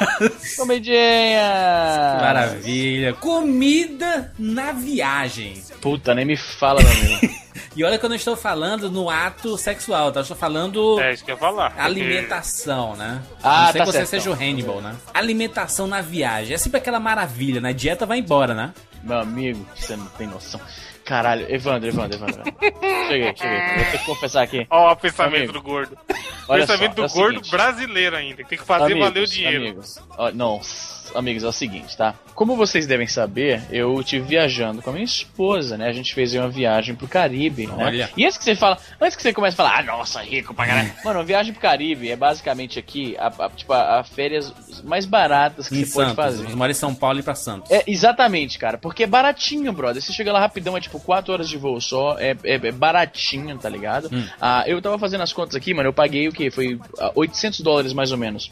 Comidinha! Maravilha. Comida na viagem. Puta, nem me fala, meu amigo. E olha que eu não estou falando no ato sexual, tá? Eu estou falando É isso que eu ia falar. porque- alimentação, né? Ah, não sei tá que você certo, seja o Hannibal, né? Alimentação na viagem. É sempre aquela maravilha, né? A dieta vai embora, né? Meu amigo, você não tem noção. Caralho, Evandro, Evandro, Evandro. cheguei, cheguei. Vou ter que confessar aqui. Ó, o pensamento Amigo. do gordo. Olha pensamento só, é do o gordo seguinte. brasileiro ainda. Tem que fazer amigos, valer o dinheiro. Amigos, ó, não, amigos, é o seguinte, tá? Como vocês devem saber, eu estive viajando com a minha esposa, né? A gente fez uma viagem pro Caribe, né? Olha. E antes que você fala, antes que você comece a falar, ah, nossa, rico pra caralho. Mano, uma viagem pro Caribe é basicamente aqui, a, a- tipo, a, a férias mais baratas que Em você pode Santos. fazer. Os mora em São Paulo e pra Santos. É, exatamente, cara. Porque é baratinho, brother. Você chega lá rapidão, é tipo 4 horas de voo só. É, é, é baratinho, tá ligado? Hum. Ah, eu tava fazendo as contas aqui, mano. Eu paguei o quê? Foi ah, 800 dólares mais ou menos.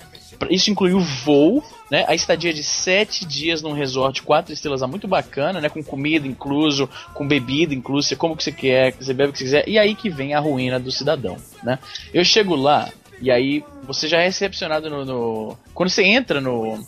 Isso incluiu o voo, né? A estadia de 7 dias num resort 4 estrelas lá, muito bacana, né? Com comida incluso, com bebida incluso. Você come o que você quer, você bebe o que você quiser. E aí que vem a ruína do cidadão, né? Eu chego lá. E aí, você já é recepcionado no. no- Quando você entra no,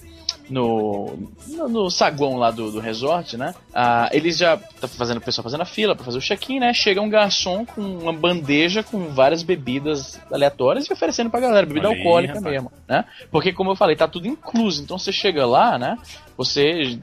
no, no, no saguão lá do, do resort, né? Ah, eles já tá fazendo o pessoal fazendo a fila pra fazer o check-in, né? Chega um garçom com uma bandeja com várias bebidas aleatórias e oferecendo pra galera, bebida Olha alcoólica mesmo, né? Porque como eu falei, tá tudo incluso. Então você chega lá, né? Você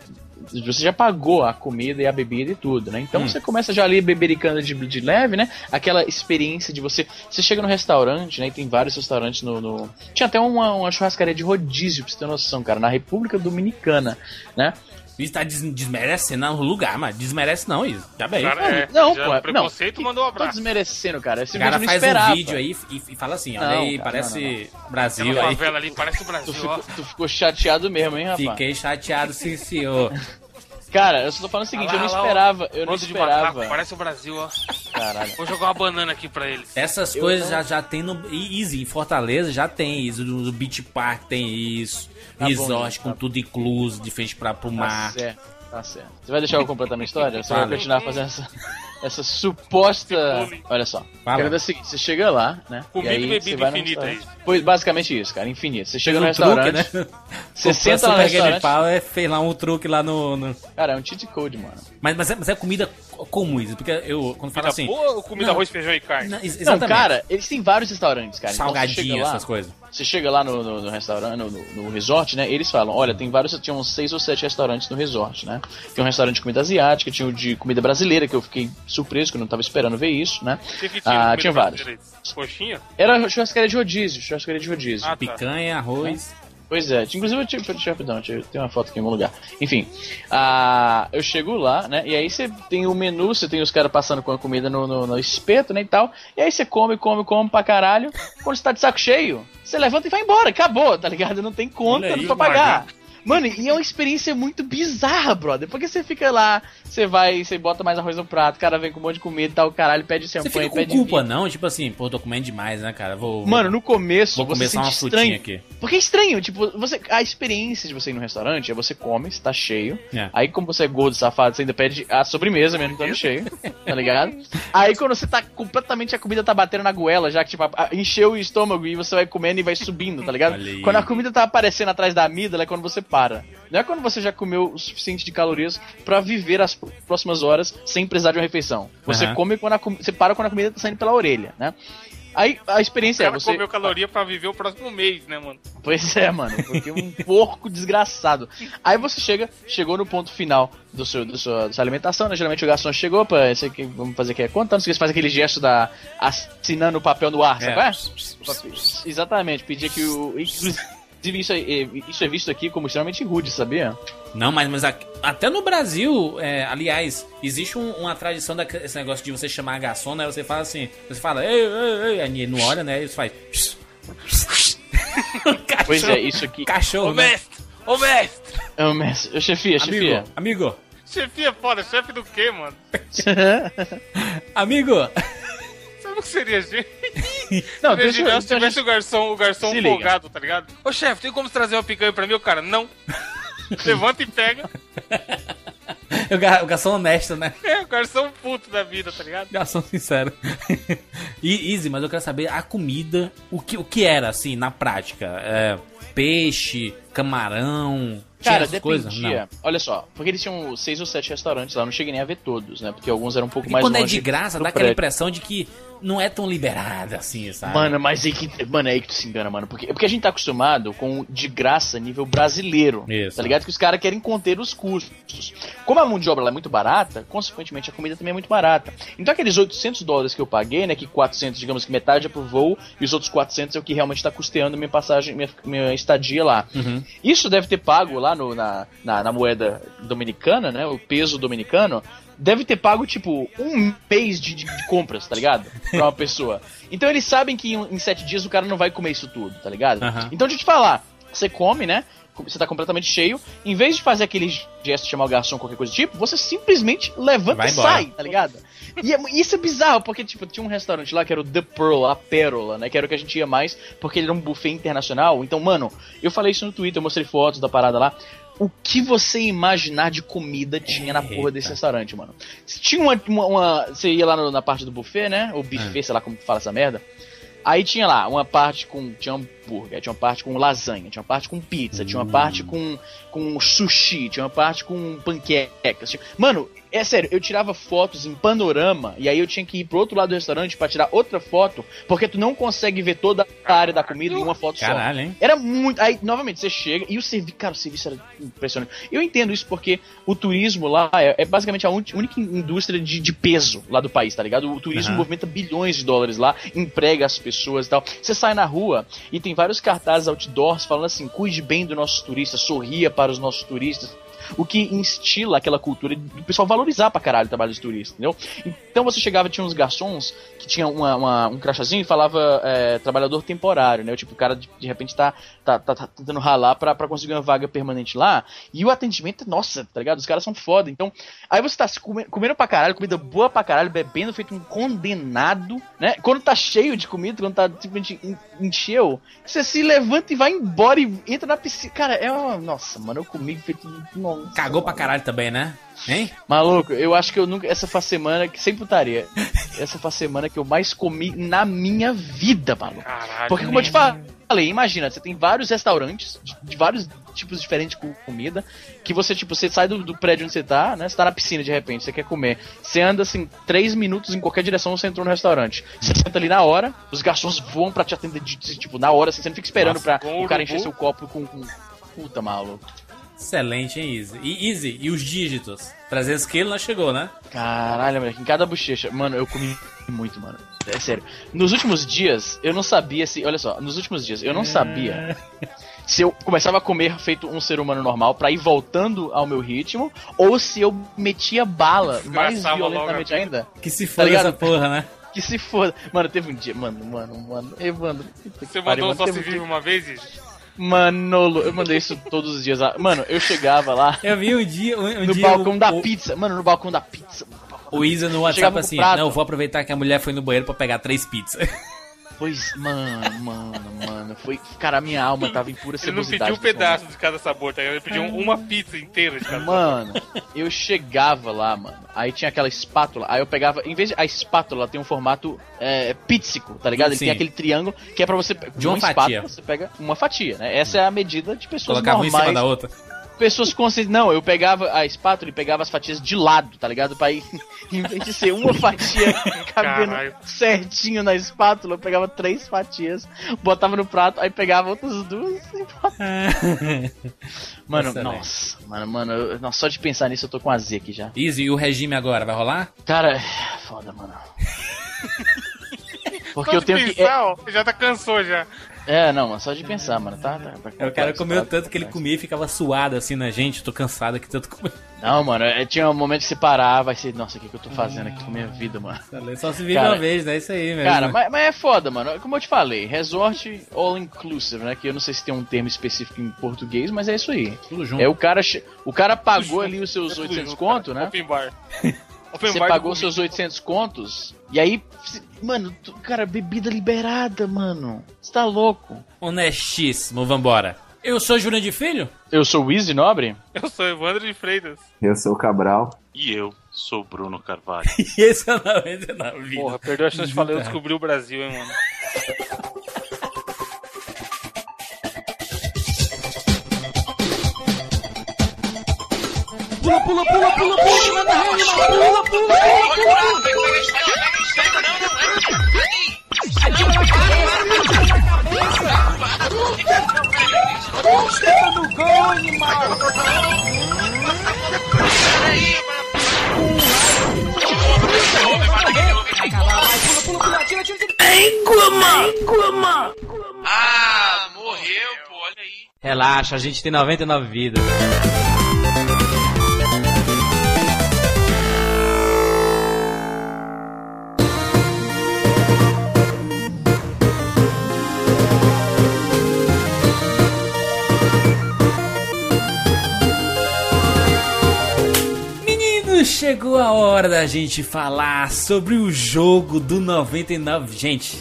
você já pagou a comida e a bebida e tudo, né? Então Hum. você começa já ali bebericando de, de leve, né? Aquela experiência de você. Você chega no restaurante, né? E tem vários restaurantes no. no- Tinha até uma, uma churrascaria de rodízio, pra você ter noção, cara, na República Dominicana, né? Isso tá des desmerecendo o lugar, mas desmerece não, isso. Tá bem. Cara, é, não, já pô, preconceito não. mandou um Tô abraço. desmerecendo, cara. Eu O cara faz esperava. um vídeo aí e, e fala assim, olha aí, cara, parece não, Brasil uma aí. favela ali, parece o Tu Brasil, ficou, ó. tu ficou chateado mesmo, hein, rapaz? Fiquei chateado, sim, senhor. Cara, eu só tô falando o seguinte, Olha eu não lá, lá, esperava, eu não esperava. macaco, parece o Brasil, ó. Caralho. Vou jogar uma banana aqui pra eles. Essas Eu coisas não- já, já tem no Easy, em Fortaleza já tem isso, no, Beach Park tem isso, Tá bom, resort gente, com tá tudo incluso, de frente pra, pro Tá mar. certo, tá certo. Você vai deixar eu completar minha história? Você vai continuar fazendo essa, essa suposta. Olha só. Fala. Quero dizer o seguinte: você chega lá, né? Comida e aí bebida você vai no infinita, restaurante. Pois, basicamente isso, cara, infinito. Você chega no um restaurante, truque, né? você senta lá no Super Game restaurante. Power fez lá um truque lá no. no- Cara, é um cheat code, mano. Mas, mas, é, mas é comida comum isso, porque eu, quando Comida assim. boa ou comida Não. arroz, feijão e carne? Não, ex- Não, exatamente. cara, eles têm vários restaurantes, cara. Então, você chega salgadinho, lá, essas coisas. Você chega lá no, no- no restaurante, no, no- resort, né? Eles falam, olha, tem vários, tinha uns seis ou sete restaurantes no resort, né? Tem um restaurante de comida asiática, tinha o de comida brasileira, que eu fiquei surpreso, que eu não tava esperando ver isso, né? O que que tinha? Ah, tinha vários. Coxinha? Era churrascaria de rodízio, churrascaria de rodízio. Ah, tá. Picanha, arroz. Pois é, inclusive eu tive, deixa rapidão, tem uma foto aqui em algum lugar. Enfim, ah, eu chego lá, né? E aí você tem o menu, você tem os caras passando com a comida no, no, no espeto, né? E tal. E aí você come, come, come pra caralho. Quando você tá de saco cheio, você levanta e vai embora, acabou, tá ligado? Não tem conta, aí, não pra pagar. Mano, e é uma experiência muito bizarra, brother. Porque você fica lá, você vai, você bota mais arroz no prato, o cara vem com um monte de comida e tal, caralho, pede Você champanhe, fica com pede culpa, vinho. não? Tipo assim, pô, tô comendo demais, né, cara? Vou. Mano, no começo vou você sente uma frutinha estranho. aqui. Porque é estranho, tipo, você, a experiência de você ir no restaurante é você come, você tá cheio. É. Aí, como você é gordo, safado, você ainda pede a sobremesa mesmo estando cheio, tá ligado? Aí, quando você tá completamente, a comida tá batendo na goela, já que, tipo, encheu o estômago e você vai comendo e vai subindo, tá ligado? Quando a comida tá aparecendo atrás da amígdala é quando você para. Não é quando você já comeu o suficiente de calorias pra viver as próximas horas sem precisar de uma refeição. Você Aham. come quando a, com- você para quando a comida tá saindo pela orelha, né? Aí, a O experiência é cara você... comeu caloria pra viver o próximo mês, né, mano? Pois é, mano, porque um porco desgraçado. Aí você chega, chegou no ponto final do seu, do sua, da sua alimentação, né? Geralmente o garçom chegou pra esse aqui, vamos fazer aqui a conta, não sei se faz aquele gesto da assinando o papel no ar, sabe? qual é? Exatamente, pedia que o. Inclusive, isso, é- isso é visto aqui como extremamente rude, sabia? Não, mas, mas a- até no Brasil, é, aliás, existe um- uma tradição desse negócio de você chamar a garçom, né? Você fala assim, você fala, ei, ei, ei, aí ele não olha, né? Ele faz. Cachorro, Pois é, isso aqui. Cachorro, Ô né? mestre! Ô mestre! É o mestre. Ô, Chefia, chefia. Amigo, amigo, Chefia é foda, chefe do quê, mano? amigo. Sabe o que seria gente? Não, deixa, eu- se tivesse o garçom, o garçom Se liga. folgado, tá ligado? Ô chefe, tem como você trazer uma picanha pra mim? O cara, não. Levanta e pega. O, ga- o garçom honesto, né? É, o garçom puto da vida, tá ligado? Garçom sincero. e, Easy, mas eu quero saber a comida, o que, o que era, assim, na prática? É, peixe, camarão, Cara, dependia. Não. Olha só, porque eles tinham seis ou sete restaurantes lá, eu não cheguei nem a ver todos, né? Porque alguns eram um pouco Porque mais quando é longe de graça, dá aquela prédio. impressão de que não é tão liberada assim, sabe? Mano, mas aí que, mano, é aí que tu se engana, mano. Porque, porque a gente tá acostumado com de graça nível brasileiro. Isso. Tá ligado? Que os caras querem conter os custos. Como a mão de obra é muito barata, consequentemente a comida também é muito barata. Então aqueles 800 dólares que eu paguei, né? Que 400, digamos que metade é pro voo e os outros 400 é o que realmente tá custeando minha passagem, minha, minha estadia lá. Uhum. Isso deve ter pago lá no, na, na, na moeda dominicana, né? O peso dominicano. Deve ter pago, tipo, um mês de, de- de compras, tá ligado? Pra uma pessoa. Então eles sabem que em, em sete dias o cara não vai comer isso tudo, tá ligado? Então deixa eu te falar. Você come, né? Você tá completamente cheio. Em vez de fazer aquele gesto de chamar o garçom, qualquer coisa do tipo, você simplesmente levanta Vai e embora. sai, tá ligado? E é- isso é bizarro, porque, tipo, tinha um restaurante lá que era o The Pearl, a Pérola, né? Que era o que a gente ia mais, porque ele era um buffet internacional. Então, mano, eu falei isso no Twitter, eu mostrei fotos da parada lá. O que você imaginar de comida tinha na porra desse Eita. restaurante, mano. Tinha uma. uma- uma- você ia lá no- na parte do buffet, né? Ou buffet, É. sei lá como que fala essa merda. Aí tinha lá uma parte com. Tinha hambúrguer, tinha uma parte com lasanha, tinha uma parte com pizza, tinha uma Hum. parte com, com sushi, tinha uma parte com panquecas. tinha- Mano, é sério, eu tirava fotos em panorama e aí eu tinha que ir pro outro lado do restaurante pra tirar outra foto, porque tu não consegue ver toda a área da comida em uma foto só. Caralho, hein? Era muito. Aí, novamente, você chega e o serviço. Cara, o serviço era impressionante. Eu entendo isso porque o turismo lá é, é basicamente a un- única indústria de, de peso lá do país, tá ligado? O turismo Aham. movimenta bilhões de dólares lá, emprega as pessoas e tal. Você sai na rua e tem vários cartazes outdoors falando assim: cuide bem dos nossos turistas, sorria para os nossos turistas. O que instila aquela cultura do pessoal valorizar pra caralho o trabalho dos turistas, entendeu? Então você chegava, tinha uns garçons que tinham uma, uma- um crachazinho e falava é, trabalhador temporário, né? Tipo, o cara de, de repente tá, tá, tá, tá tentando ralar pra, pra conseguir uma vaga permanente lá. E o atendimento, nossa, tá ligado? Os caras são foda. Então, aí você tá se come- comendo pra caralho, comida boa pra caralho, bebendo, feito um condenado, né? Quando tá cheio de comida, quando tá simplesmente en- encheu, você se levanta e vai embora e entra na piscina. Cara, é uma. Nossa, mano, eu comi feito. Nossa, Cagou pra caralho também, né? Hein? Maluco, eu acho que eu nunca. Essa foi a semana que. Sem putaria. Essa foi a semana que eu mais comi na minha vida, maluco. Caralho. Porque, como eu te falei, imagina, você tem vários restaurantes de, de vários tipos diferentes de comida. Que você, tipo, você sai do, do prédio onde você tá, né? Você tá na piscina de repente, você quer comer. Você anda assim, três minutos em qualquer direção, você entrou no restaurante. Você senta ali na hora, os garçons voam pra te atender, de, de- tipo, na hora, assim, você não fica esperando Nossa, pra o cara encher seu copo com. com... Puta, maluco. Excelente, hein, Easy? E Easy, e os dígitos? 300 quilos não chegou, né? Caralho, moleque, em cada bochecha. Mano, eu comi muito, mano. É sério. Nos últimos dias, eu não sabia se. Olha só, nos últimos dias, eu não sabia se eu começava a comer feito um ser humano normal pra ir voltando ao meu ritmo, ou se eu metia bala mais violentamente ainda. Que se Tá foda ligado? essa porra, né? Que se foda. Mano, teve um dia. Mano, mano, mano. Evandro. Você pariu, mandou mano, só se um vive dia- uma vez, Igi? Manolo, eu mandei isso todos os dias. lá. Mano, eu chegava lá Eu vi um dia. Um, um no dia balcão o, da o, pizza. Mano, no balcão da pizza. o Easy no WhatsApp assim. Não, vou aproveitar que a mulher foi no banheiro pra pegar três pizzas. Pois, mano, mano, mano. Foi. Cara, a minha alma tava em pura Ele não cebosidade. pediu um pedaço de cada sabor, tá ligado? Ele pediu uma pizza inteira de cada sabor. Mano, eu chegava lá, mano. Aí tinha aquela espátula. Aí eu pegava. Em vez de. A espátula tem um formato é, pizzico, tá ligado? Ele Sim. tem aquele triângulo que é pra você. De uma espátula, fatia. Você pega uma fatia, né? Essa é a medida de pessoas Colocava uma em normais. cima da outra. Pessoas conscientes. Não, eu pegava a espátula e pegava as fatias de lado, tá ligado? Pra ir. em vez de ser uma fatia cabendo Caralho. certinho na espátula, eu pegava três fatias, botava no prato, aí pegava outras duas e botava. Mano, Excelente. nossa, mano, mano, eu- nossa, só de pensar nisso eu tô com a Z aqui já. Easy, e o regime agora? Vai rolar? Cara, é foda, mano. Porque Só eu tenho que. pensar, ó, já tá cansou já. É, é, não, mas só de pensar, mano, tá? tá, tá O cara comeu tá tanto que ele complexo. comia e ficava suado assim na gente. Tô cansado aqui tanto comer. Não, mano, é, tinha um momento que você parava e você, nossa, o que, que eu tô fazendo aqui com a minha vida, mano? Só se vive Cara, uma vez, né? Isso aí mesmo. Cara, mas, mas é foda, mano. Como eu te falei, resort all inclusive, né? Que eu não sei se tem um termo específico em português, mas é isso aí. Tudo junto. É o cara, o cara pagou ali os É seus tudo 800 junto, conto, cara. né? Open bar. Open Você bar pagou seus 800 contos e aí, mano, tu- cara, bebida liberada, mano. Você tá louco? Honestíssimo, vambora. Eu sou Jurandir Filho? Eu sou o Easy Nobre. Eu sou Evandro de Freitas. Eu sou o Cabral. E eu sou Bruno Carvalho. E esse é o 99 Vidas. Porra, perdeu a chance de falar, eu descobri o Brasil, hein, mano. Pula, pula, pula, pula, pula, manda rede, pula, pula, pula, pula. Ah, morreu, pô, olha aí. Relaxa, a gente tem 99 vidas. Chegou a hora da gente falar sobre o jogo do 99. Gente,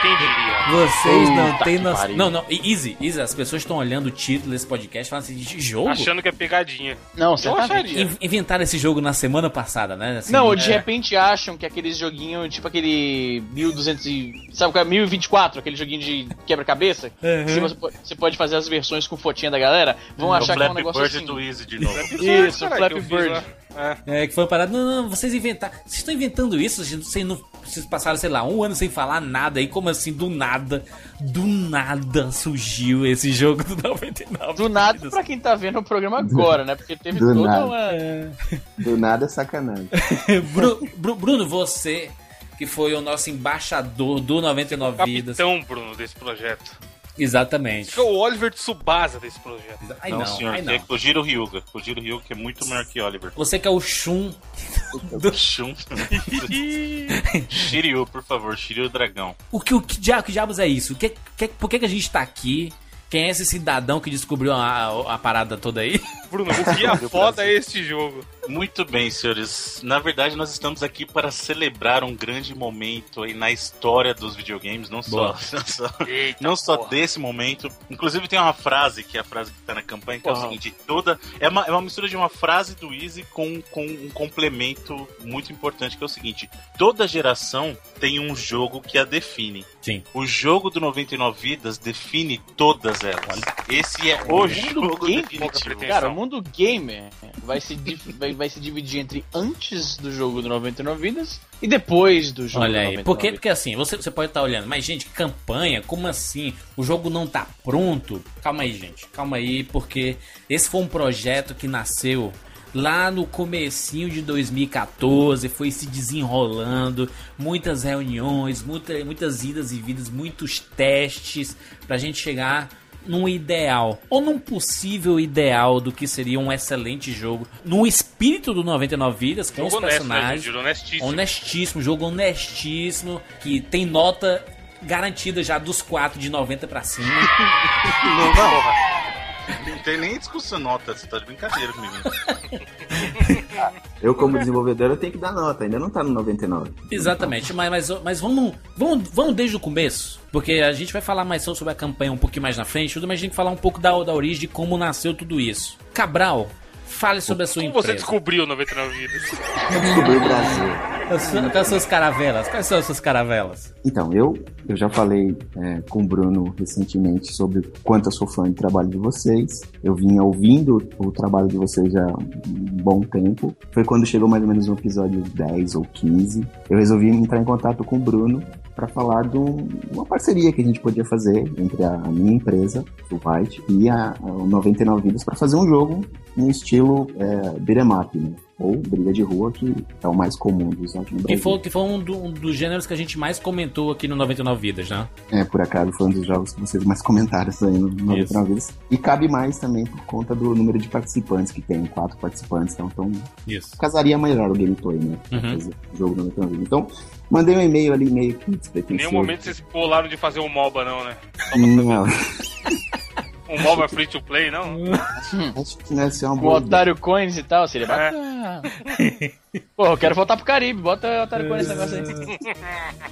Quem diria? Vocês não têm que noção. Não, não, easy, easy. As pessoas estão olhando o título desse podcast e falam assim: de jogo? Achando que é pegadinha. Não, Eu certamente. acharia. In- Inventaram esse jogo na semana passada, né? Assim, Não, de é. repente acham que aqueles joguinhos, tipo aquele 1200 e... Sabe qual é? 1024, aquele joguinho de quebra-cabeça? Uhum. Você, pode, você pode fazer as versões com fotinha da galera. Vão o achar que é um negócio Bird assim. do Easy de novo. Isso, Flappy Bird. É. É, que foi uma parada. Não, não, vocês inventaram. Vocês estão inventando isso? Vocês, vocês não, vocês passaram, sei lá, um ano sem falar nada. E como assim, do nada, do nada surgiu esse jogo do 99. Do nada pra quem tá vendo o programa agora, né? Porque teve Do toda nada. uma. Do nada é sacanagem. Bru- Bru- Bruno, você que foi o nosso embaixador do 99 Vidas. Capitão, Bruno, desse projeto. Exatamente. Fica o Oliver Tsubasa desse projeto. Ai não, não, senhor, ai que é não. Kojiro Ryuga. Kojiro Ryuga que é muito maior que Oliver. Você que é o Shun. Shun. Shiryu, por favor, Shiryu Dragão. O que, o que, dia- que diabos é isso? O que, que- por que, que a gente tá aqui? Quem é esse cidadão que descobriu a, a- a parada toda aí? Bruno, o que é foda é este jogo. Muito bem, senhores. Na verdade, nós estamos aqui para celebrar um grande momento aí na história dos videogames, não só, não só, Eita, não só porra. desse momento. Inclusive tem uma frase, que é a frase que tá na campanha, que é o Porra. seguinte, toda é uma, é uma mistura de uma frase do Easy com, com um complemento muito importante, que é o seguinte, toda geração tem um jogo que a define. Sim. O jogo do 99 vidas define todas elas. Esse é o, mundo jogo game, definitivo. Cara, o mundo gamer vai se, di- vai, vai se dividir entre antes do jogo do 99 vidas e depois do jogo Olha aí, 99 porque, vidas. porque assim, você, você pode estar olhando, mas gente, campanha, como assim? O jogo não tá pronto? Calma aí, gente, calma aí, porque esse foi um projeto que nasceu lá no comecinho de 2014, foi se desenrolando, muitas reuniões, muita, muitas idas e vidas, muitos testes pra gente chegar num ideal, ou num possível ideal do que seria um excelente jogo, no espírito do 99 vidas, com os Jogo honesto, né, personagens. Honestíssimo. Honestíssimo, jogo honestíssimo, que tem nota garantida já dos 4 de 90 pra cima. Não, não. Não tem nem discussão nota, você tá de brincadeira comigo. Eu, como desenvolvedor, eu tenho que dar nota. Ainda não tá no 99. Exatamente, mas, mas, mas vamos, vamos, vamos desde o começo, porque a gente vai falar mais sobre a campanha um pouquinho mais na frente, tudo, mas a gente tem que falar um pouco da, da origem de como nasceu tudo isso. Cabral, fale sobre a sua Como você empresa. descobriu 99 vidas? Descobri o Brasil. As suas- Quais são as caravelas? Quais são as suas caravelas? Então, eu, eu já falei é, com o Bruno recentemente sobre o quanto eu sou fã do trabalho de vocês. Eu vinha ouvindo o trabalho de vocês já há um bom tempo. Foi quando chegou mais ou menos no episódio 10 ou 15. Eu resolvi entrar em contato com o Bruno para falar de um- uma parceria que a gente podia fazer entre a, minha empresa, o White, e a, a 99 Vidas para fazer um jogo no estilo é, beat'em up, né? Ou briga de rua, que é o mais comum usar aqui no Que foi, que foi um, do- um dos gêneros que a gente mais comentou aqui no 99 Vidas, né? É, por acaso foi um dos jogos que vocês mais comentaram isso aí no 99 vezes. E cabe mais também por conta do número de participantes que tem, quatro participantes, então, então Isso. casaria melhor o gameplay, né? Uhum. fazer o jogo no 99 vezes. Então, mandei um e-mail ali meio que Em despretensioso. nenhum momento vocês pularam de fazer um MOBA, não, né? Não, Um MOBA free to play, não? Acho que deve ser uma boa ideia. Otário Coins e tal, seria bacana. Pô, eu quero voltar pro Caribe, bota Otário Coins nesse negócio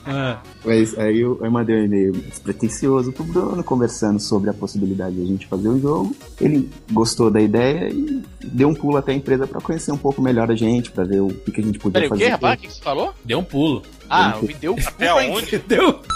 aí. Mas aí eu, eu mandei um e-mail despretensioso pro Bruno, conversando sobre a possibilidade de a gente fazer o jogo. Ele gostou da ideia e deu um pulo até a empresa pra conhecer um pouco melhor a gente, pra ver o que, que a gente podia Peraí, o fazer. que, rapaz? O que você falou? Deu um pulo. Ah, me deu Até onde? Deu.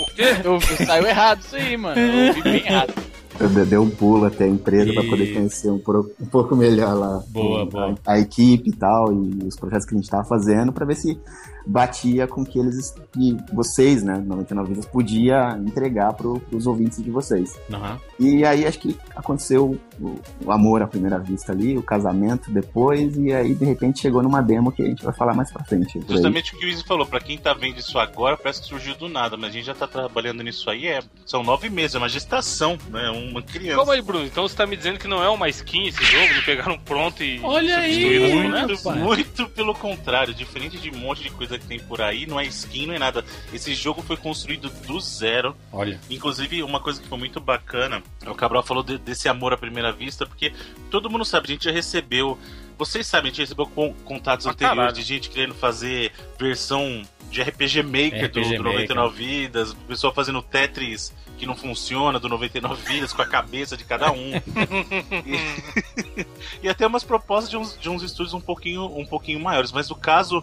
O quê? Eu, saiu errado isso aí, mano. Eu ouvi bem errado. Eu dei um pulo até a empresa pra poder E- conhecer um, pro- um pouco melhor lá Boa, boa. A, a equipe e tal, e os projetos que a gente tava fazendo, pra ver se batia com que eles, que vocês, né, 99 Vidas, podia entregar pro, pros ouvintes de vocês. Aham. E aí acho que aconteceu o, o amor à primeira vista ali, o casamento depois, e aí de repente chegou numa demo que a gente vai falar mais pra frente. por aí. Justamente o que o Izzy falou, pra quem tá vendo isso agora, parece que surgiu do nada, mas a gente já tá trabalhando nisso aí, é, são nove meses, é uma gestação, né? Uma criança. Calma aí, Bruno. Então você tá me dizendo que não é uma skin esse jogo? Não pegaram pronto e Olha aí, muito né? Muito pelo contrário, diferente de um monte de coisa que tem por aí, não é skin, não é nada. Esse jogo foi construído do zero. Olha. Inclusive, uma coisa que foi muito bacana, o Cabral falou de- desse amor à primeira vista, porque todo mundo sabe, a gente já recebeu. Vocês sabem, a gente recebeu con- contatos Pra anteriores caralho. de gente querendo fazer versão de RPG Maker do, RPG do 99 Vidas, pessoal fazendo Tetris que não funciona do 99 Vidas com a cabeça de cada um. e, e até umas propostas de uns, de uns estúdios um pouquinho, um pouquinho maiores. Mas no caso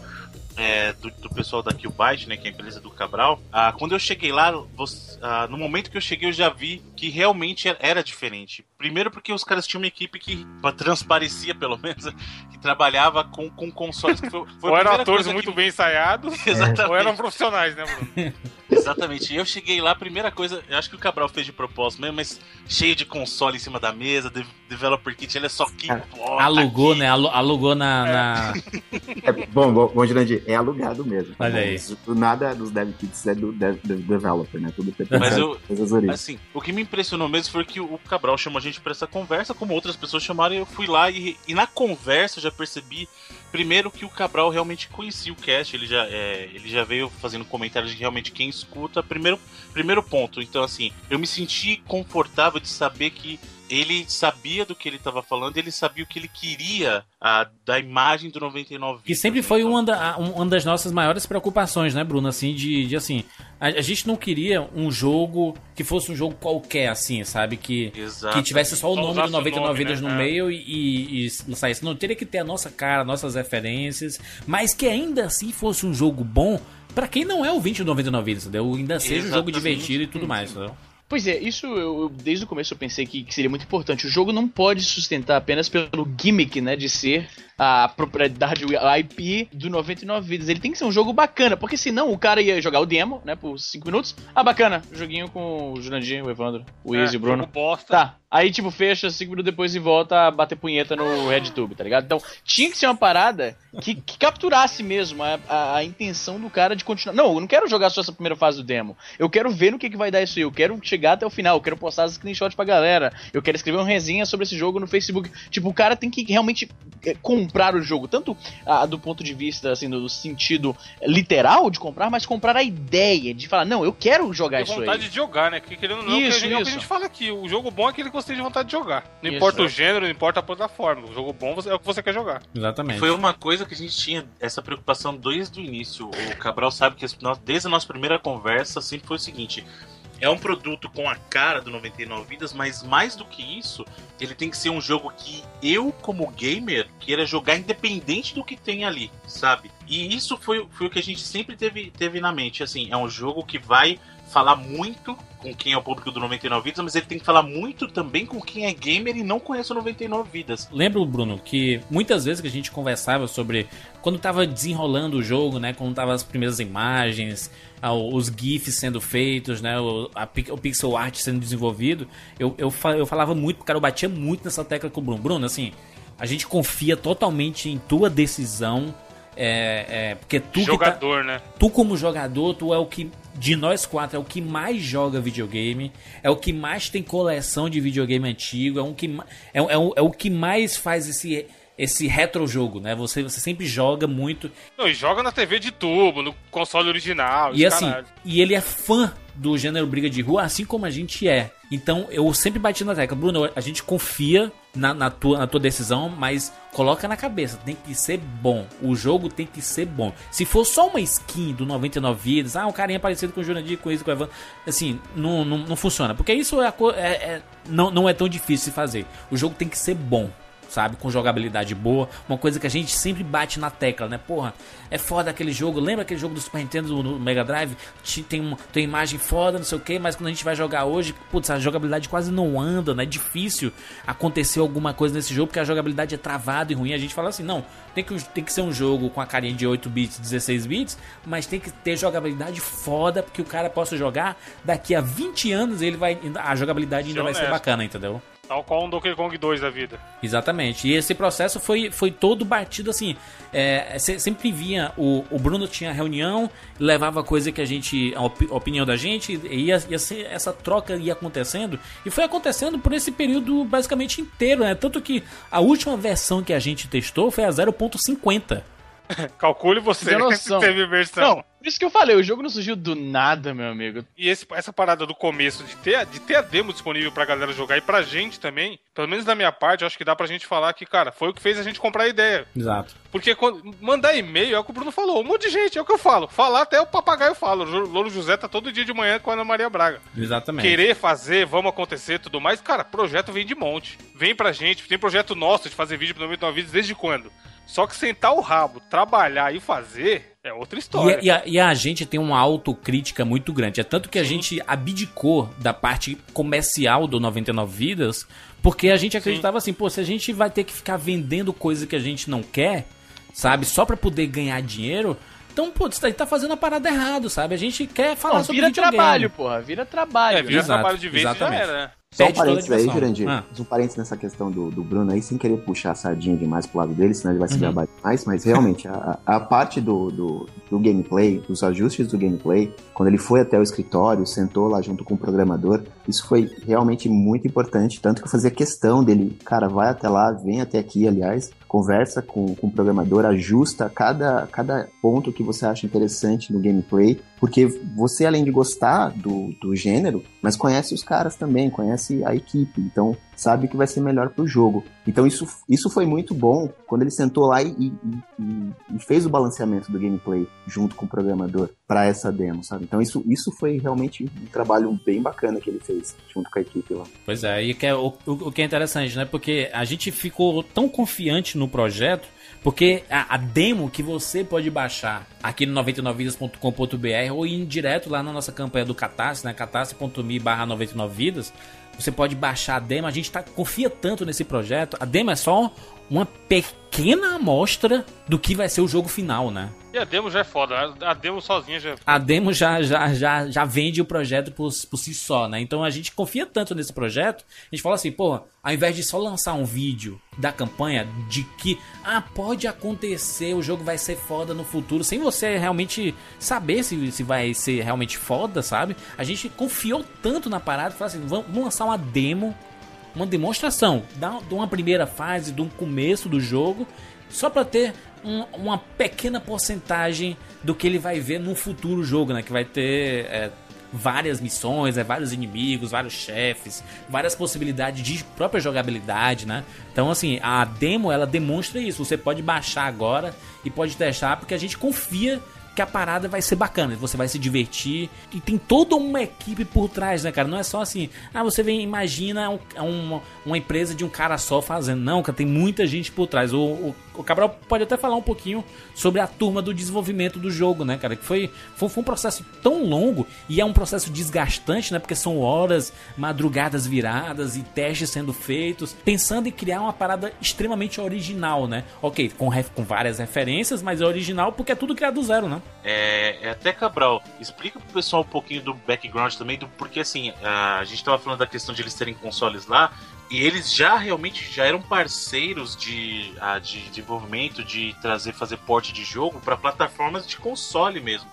é, do, do pessoal da Killbyte, né, que é a empresa do Cabral, ah, quando eu cheguei lá, você- ah, no momento que eu cheguei, eu já vi que realmente era, era diferente. Primeiro porque os caras tinham uma equipe que pa- transparecia, pelo menos, que trabalhava com, com consoles. Que foi, foi Ou eram atores muito que- bem ensaiados, Exatamente. ou eram profissionais, né, Bruno? Exatamente. Eu cheguei lá, a primeira coisa, eu acho que o Cabral fez de propósito mesmo, mas cheio de console em cima da mesa, de- developer kit, olha só que. Alugou, aqui. né? Alu- Alugou na. na- É, bom, bom, bom Jurandir, é alugado mesmo. Olha aí. Isso- Nada dos dev kits é do dev- do developer, né? Tudo Mas eu-. Assim, o que me impressionou mesmo foi que o Cabral chamou a gente pra essa conversa, como outras pessoas chamaram, e eu fui lá e, e na conversa eu já percebi, primeiro, que o Cabral realmente conhecia o cast, ele já, é, ele já veio fazendo comentários de realmente quem escuta. Primeiro, primeiro ponto, então assim, eu me senti confortável de saber que ele sabia do que ele estava falando, ele sabia o que ele queria ah, da imagem do 99 Que sempre foi uma, da- uma das nossas maiores preocupações, né, Bruno? Assim, de, de assim. A, a gente não queria um jogo que fosse um jogo qualquer, assim, sabe? Que, que tivesse só o Só nome do 99 o nome, Vidas né? no É. meio e, e, e saísse. Não teria que ter a nossa cara, nossas referências, mas que ainda assim fosse um jogo bom pra quem não é o 20 do 99 Vidas, entendeu? Ainda seja um jogo Exatamente. divertido e tudo mais, entendeu? Pois é, isso eu, eu- desde o começo eu pensei que, que seria muito importante. O jogo não pode sustentar apenas pelo gimmick, né, de ser a propriedade, a IP do 99 Vidas. Ele tem que ser um jogo bacana, porque senão o cara ia jogar o demo, né, por 5 minutos. Ah, bacana, joguinho com o Jurandir, o Evandro, o É, o Bruno. bosta. Tá, aí tipo fecha 5 minutos depois e volta a bater punheta no RedTube, tá ligado? Então tinha que ser uma parada que, que capturasse mesmo a, a, a intenção do cara de continuar. Não, eu não quero jogar só essa primeira fase do demo. Eu quero ver no que, que vai dar isso aí. Eu quero chegar até o final. Eu quero postar as screenshots pra galera. Eu quero escrever uma resenha sobre esse jogo no Facebook. Tipo, o cara tem que realmente é, comprar o jogo. Tanto ah, do ponto de vista, assim, do sentido literal de comprar, mas comprar a ideia de falar, não, eu quero jogar Tem isso vontade aí. de jogar, né? Porque querendo ou não, Isso, que a gente, é o que a isso. gente fala aqui. O jogo bom é aquele que você tem de vontade de jogar. Não Isso, importa é. o gênero, não importa a plataforma. O jogo bom é o que você quer jogar. Exatamente. Foi uma coisa que a gente tinha essa preocupação desde o início. O Cabral sabe que desde a nossa primeira conversa sempre foi o seguinte: é um produto com a cara do 99 Vidas, mas mais do que isso, ele tem que ser um jogo que eu, como gamer, queira jogar independente do que tem ali, sabe? E isso foi, foi o que a gente sempre teve, teve na mente. Assim, é um jogo que vai falar muito com quem é o público do 99 Vidas, mas ele tem que falar muito também com quem é gamer e não conhece o 99 Vidas. Lembro, Bruno, que muitas vezes que a gente conversava sobre quando tava desenrolando o jogo, né? Quando tava as primeiras imagens, ah, os GIFs sendo feitos, né? O, a pi- o pixel art sendo desenvolvido, eu, eu, eu falava muito, cara, eu batia muito nessa tecla com o Bruno. Bruno, assim, a gente confia totalmente em tua decisão. É, é, porque tu que tá, Jogador, né? tu como jogador, tu é o que de nós quatro é o que mais joga videogame, é o que mais tem coleção de videogame antigo, é um que é, é, é o que mais faz esse esse retro jogo, né? Você, você sempre joga muito. Não, e joga na TV de tubo, no console original. E assim, caralho. e ele é fã do gênero briga de rua, assim como a gente é. Então eu sempre bati na tecla, Bruno, a gente confia na, na tua, na tua decisão, mas coloca na cabeça, tem que ser bom. O jogo tem que ser bom. Se for só uma skin do 99 vidas, ah, um carinha parecido com o Jurandir, com isso, com o Evan, assim, não, não, não funciona. Porque isso é, é- é- não, não é tão difícil de fazer. O jogo tem que ser bom. Sabe, com jogabilidade boa, uma coisa que a gente sempre bate na tecla, né? Porra, é foda aquele jogo. Lembra aquele jogo do Super Nintendo no no Mega Drive? Tem, uma, tem uma imagem foda, não sei o que, mas quando a gente vai jogar hoje, putz, a jogabilidade quase não anda, né? É difícil acontecer alguma coisa nesse jogo porque a jogabilidade é travada e ruim. A gente fala assim, não, tem que, tem que ser um jogo com a carinha de 8 bits, 16 bits, mas tem que ter jogabilidade foda porque o cara possa jogar daqui a 20 anos ele vai a jogabilidade ainda Ser vai ser honesto. bacana, entendeu? Tal qual um Donkey Kong 2 da vida. Exatamente. E esse processo foi, foi todo batido assim. É, se- sempre vinha, o, o Bruno tinha reunião, levava coisa que a gente, a opi- opinião da gente, e ia, ia ser, essa troca ia acontecendo. E foi acontecendo por esse período basicamente inteiro, né? Tanto que a última versão que a gente testou foi a 0.50. Calcule você que teve versão. Não, por isso que eu falei, o jogo não surgiu do nada, meu amigo. E esse- essa parada do começo de ter, a- de ter a demo disponível pra galera jogar e pra gente também, pelo menos da minha parte, eu acho que dá pra gente falar que, cara, foi o que fez a gente comprar a ideia. Exato. Porque quando, mandar e-mail é o que o Bruno falou. Um monte de gente, é o que eu falo. Falar até o papagaio fala. O Louro José tá todo dia de manhã com a Ana Maria Braga. Exatamente. Querer fazer, vamos acontecer tudo mais. Cara, projeto vem de monte. Vem pra gente. Tem projeto nosso de fazer vídeo pro 99 Vídeos desde quando? Só que sentar o rabo, trabalhar e fazer é outra E, história. a- e a, e a gente tem uma autocrítica muito grande. É tanto que a gente abdicou da parte comercial do 99 Vidas, porque a gente acreditava assim, pô, se a gente vai ter que ficar vendendo coisa que a gente não quer, sabe, só pra poder ganhar dinheiro, então, pô, isso aí tá fazendo a parada errado, sabe? A gente quer falar Não, sobre vira videogame. trabalho, porra. Vira trabalho. É, vira Exato, trabalho de vez e já exatamente. era, né? Só um parênteses aí. Jurandir. Ah. Um parênteses nessa questão do, do Bruno aí, sem querer puxar a sardinha demais pro lado dele, senão ele vai se Uhum. gabar demais, mas realmente, a, a parte do, do, do gameplay, dos ajustes do gameplay, quando ele foi até o escritório, sentou lá junto com o programador, isso foi realmente muito importante, tanto que eu fazia questão dele, cara, vai até lá, vem até aqui, aliás, conversa com, com o programador, ajusta cada, cada ponto que você acha interessante no gameplay, porque você, além de gostar do, do gênero, mas conhece os caras também, conhece a equipe, então sabe que vai ser melhor pro jogo. Então isso, isso foi muito bom quando ele sentou lá e, e- e- fez o balanceamento do gameplay junto com o programador para essa demo, sabe? Então isso, isso foi realmente um trabalho bem bacana que ele fez junto com a equipe lá. Pois é, e que é, o, o, o que é interessante, né? Porque a gente ficou tão confiante no projeto, porque a, a demo que você pode baixar aqui no 99vidas.com.br ou ir direto lá na nossa campanha do Catarse, né? catarse.me barra 99vidas, você pode baixar a demo. A gente tá, confia tanto nesse projeto. A demo é só uma pequena amostra do que vai ser o jogo final, né? E a demo já é foda. A demo sozinha já é a demo já, já, já, já vende o projeto por, por si só, né? Então a gente confia tanto nesse projeto, a gente fala assim, pô, ao invés de só lançar um vídeo da campanha de que, ah, pode acontecer, o jogo vai ser foda no futuro, sem você realmente saber se, se vai ser realmente foda, sabe? A gente confiou tanto na parada, falou assim, vamos, lançar uma demo, uma demonstração da- de uma primeira fase, de um começo do jogo, só pra ter um- uma pequena porcentagem do que ele vai ver no futuro jogo, né? Que vai ter é, várias missões, é, vários inimigos, vários chefes, várias possibilidades de própria jogabilidade, né? Então, assim, a demo ela demonstra isso. Você pode baixar agora e pode testar, porque a gente confia que a parada vai ser bacana, você vai se divertir e tem toda uma equipe por trás, né, cara? Não é só assim, ah, você vem, imagina um, uma, uma empresa de um cara só fazendo, não, cara, tem muita gente por trás. O, o, o Cabral pode até falar um pouquinho sobre a turma do desenvolvimento do jogo, né, cara? Que foi, foi, foi um processo tão longo e é um processo desgastante, né? Porque são horas, madrugadas viradas e testes sendo feitos, pensando em criar uma parada extremamente original, né? Ok, com, com várias referências, mas é original porque é tudo criado do zero, né? É, é até Cabral, explica pro pessoal um pouquinho do background também, do, porque assim, a gente tava falando da questão de eles terem consoles lá, e eles já realmente já eram parceiros de, ah, de desenvolvimento, de trazer, fazer porte de jogo para plataformas de console mesmo.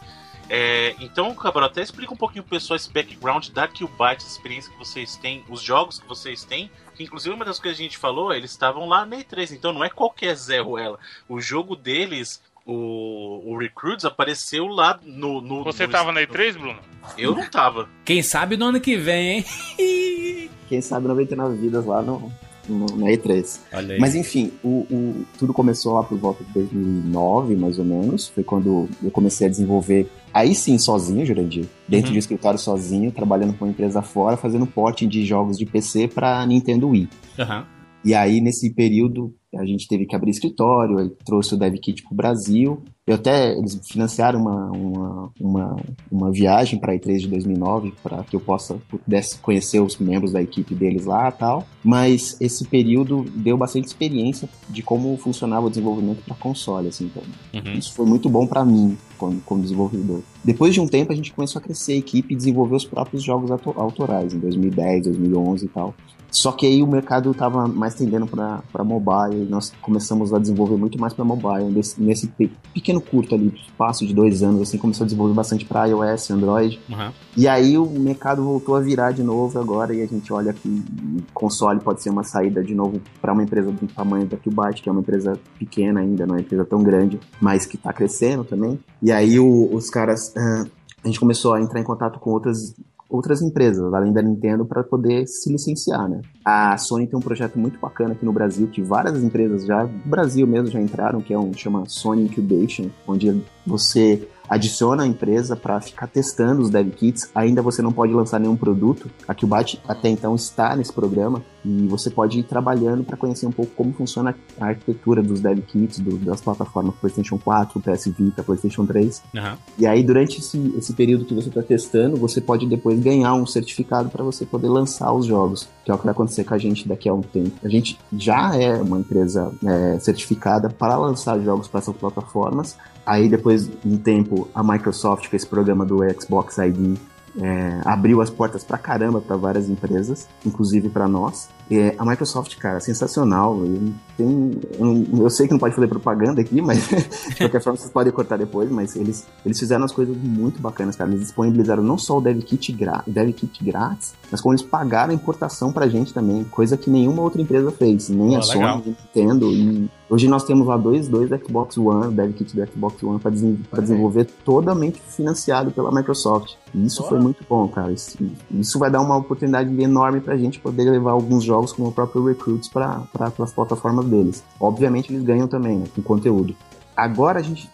É, então, Cabral, até explica um pouquinho pessoal esse background da Killbyte, a experiência que vocês têm, os jogos que vocês têm. Que inclusive uma das coisas que a gente falou, eles estavam lá na E3, então não é qualquer Zé Ruela. O jogo deles, o, o Recruits, apareceu lá no. no Você no- tava na E3, Bruno? Eu não tava. Quem sabe no ano que vem, hein? Quem sabe 99 vidas lá no, no, na E3. Olha aí. Mas enfim, o, o- tudo começou lá por volta de 2009, mais ou menos. Foi quando eu comecei a desenvolver, aí sim, sozinho, Jurandir. Dentro Uhum. de um escritório sozinho, trabalhando com uma empresa fora, fazendo porte de jogos de PC para Nintendo Wii. Aham. E aí, nesse período, a gente teve que abrir escritório, aí trouxe o DevKit pro Brasil. Eu até, eles financiaram uma, uma, uma, uma viagem para a E3 de 2009, para que eu possa, pudesse conhecer os membros da equipe deles lá e tal. Mas esse período deu bastante experiência de como funcionava o desenvolvimento para console, assim, então. Uhum. Isso foi muito bom para mim, como, como desenvolvedor. Depois de um tempo, a gente começou a crescer a equipe e desenvolver os próprios jogos auto- autorais, em 2010, 2011 e tal. Só que aí o mercado estava mais tendendo para mobile, e nós começamos a desenvolver muito mais para mobile. Nesse, nesse pe- pequeno curto ali, espaço de dois anos, assim, começou a desenvolver bastante para iOS, Android. Uhum. E aí o mercado voltou a virar de novo agora e a gente olha que o console pode ser uma saída de novo para uma empresa do tamanho da Qbyte, que é uma empresa pequena ainda, não é uma empresa tão grande, mas que está crescendo também. E aí o- os caras, ah, a gente começou a entrar em contato com outras outras empresas, além da Nintendo, para poder se licenciar, né? A Sony tem um projeto muito bacana aqui no Brasil, que várias empresas já, no Brasil mesmo, já entraram, que é um chama Sony Incubation, onde você adiciona a empresa para ficar testando os dev kits. Ainda você não pode lançar nenhum produto. A Qbyte até então está nesse programa e você pode ir trabalhando para conhecer um pouco como funciona a arquitetura dos dev kits, do- das plataformas PlayStation 4, PS Vita, PlayStation 3. Aham. E aí, durante esse, esse período que você está testando, você pode depois ganhar um certificado para você poder lançar os jogos, que é o que vai acontecer com a gente daqui a um tempo. A gente já é uma empresa é, certificada para lançar jogos para essas plataformas. Aí, depois de um tempo, a Microsoft, com esse programa do Xbox ID, é, abriu as portas pra caramba para várias empresas, inclusive para nós. É, a Microsoft, cara, sensacional. Eu, tem, eu, eu sei que não pode fazer propaganda aqui, mas de qualquer forma vocês podem cortar depois. Mas eles, eles fizeram as coisas muito bacanas, cara. Eles disponibilizaram não só o Dev Kit, gra, Dev Kit grátis, mas como eles pagaram a importação pra gente também, coisa que nenhuma outra empresa fez, nem Pô, a Sony, legal. nem a Nintendo. E hoje nós temos lá dois, dois Xbox One, Dev Kit do Xbox One para desenvolver totalmente financiado pela Microsoft. E isso foi muito bom, cara. Isso, isso vai dar uma oportunidade enorme pra gente poder levar alguns jogos como o próprio Recruits para as plataformas deles. Obviamente eles ganham também, né, com conteúdo. Agora a gente.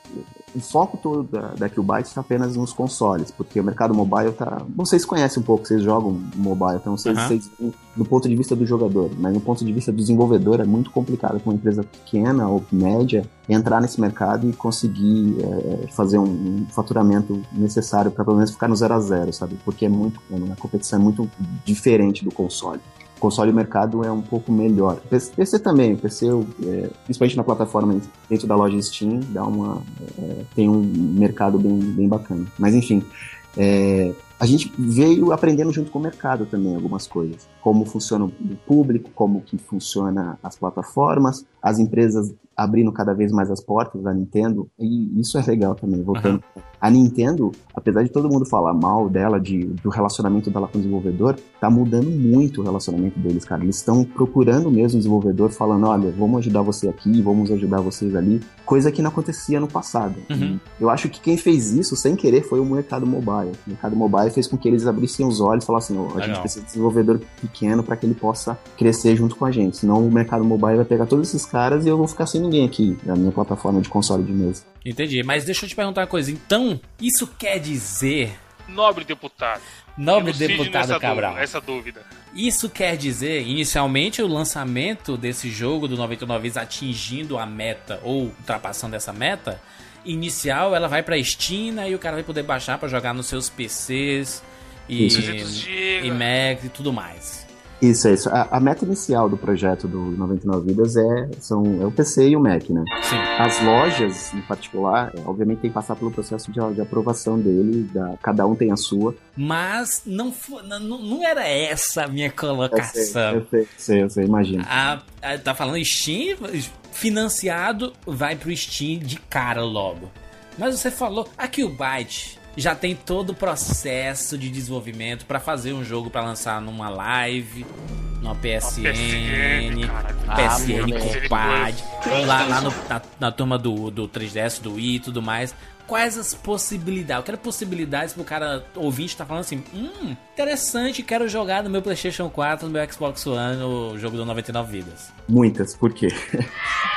O foco todo da, da Qbyte está apenas nos consoles, porque o mercado mobile tá. Vocês conhecem um pouco, vocês jogam mobile, então vocês, Aham. vocês do ponto de vista do jogador, mas do ponto de vista do desenvolvedor é muito complicado para uma empresa pequena ou média entrar nesse mercado e conseguir é, fazer um, um faturamento necessário para pelo menos ficar no zero a zero, sabe? Porque é muito. A competição é muito diferente do console console o mercado é um pouco melhor. PC também, PC, é, principalmente na plataforma dentro da loja Steam, dá uma, é, tem um mercado bem, bem bacana. Mas enfim, é, a gente veio aprendendo junto com o mercado também algumas coisas. Como funciona o público, como que funciona as plataformas, as empresas abrindo cada vez mais as portas da Nintendo, e isso é legal também, voltando. Uhum. A Nintendo, apesar de todo mundo falar mal dela, de, do relacionamento dela com o desenvolvedor, tá mudando muito o relacionamento deles, cara. Eles estão procurando mesmo o desenvolvedor, falando, olha, vamos ajudar você aqui, vamos ajudar vocês ali, coisa que não acontecia no passado. Uhum. Eu acho que quem fez isso, sem querer, foi o mercado mobile. O mercado mobile fez com que eles abrissem os olhos e falassem, oh, a Legal. gente precisa de desenvolvedor pequeno para que ele possa crescer junto com a gente. Senão o mercado mobile vai pegar todos esses caras e eu vou ficar sem ninguém aqui na minha plataforma de console de mesa. Entendi, mas deixa eu te perguntar uma coisa. Então, isso quer dizer, Nobre deputado. nobre deputado Cabral, dúvida- essa dúvida. isso quer dizer, inicialmente, o lançamento desse jogo do 99 vezes atingindo a meta ou ultrapassando essa meta, inicial ela vai pra Steam né, e o cara vai poder baixar pra jogar nos seus PCs e, Isso. 200 GB. e Mac e tudo mais. Isso, é isso. A, a meta inicial do projeto do 99 Vidas é, são, é o PC e o Mac, né? Sim. As lojas, em particular, é, obviamente tem que passar pelo processo de, de aprovação dele, da, cada um tem a sua. Mas não, não, não era essa a minha colocação. eu sei, eu sei, eu sei, imagina. Tá falando Steam, financiado, vai pro Steam de cara logo. Mas você falou, a Killbyte já tem todo o processo de desenvolvimento para fazer um jogo para lançar numa live, numa PSN, PSN. PSN Ah, com PAD, lá, lá no- na, na turma do, do 3DS, do Wii e tudo mais. Quais as possibilidades? Eu quero possibilidades pro cara ouvinte tá falando assim: hum, interessante, quero jogar no meu PlayStation 4, no meu Xbox One, o jogo do 99 Vidas. Muitas, por quê?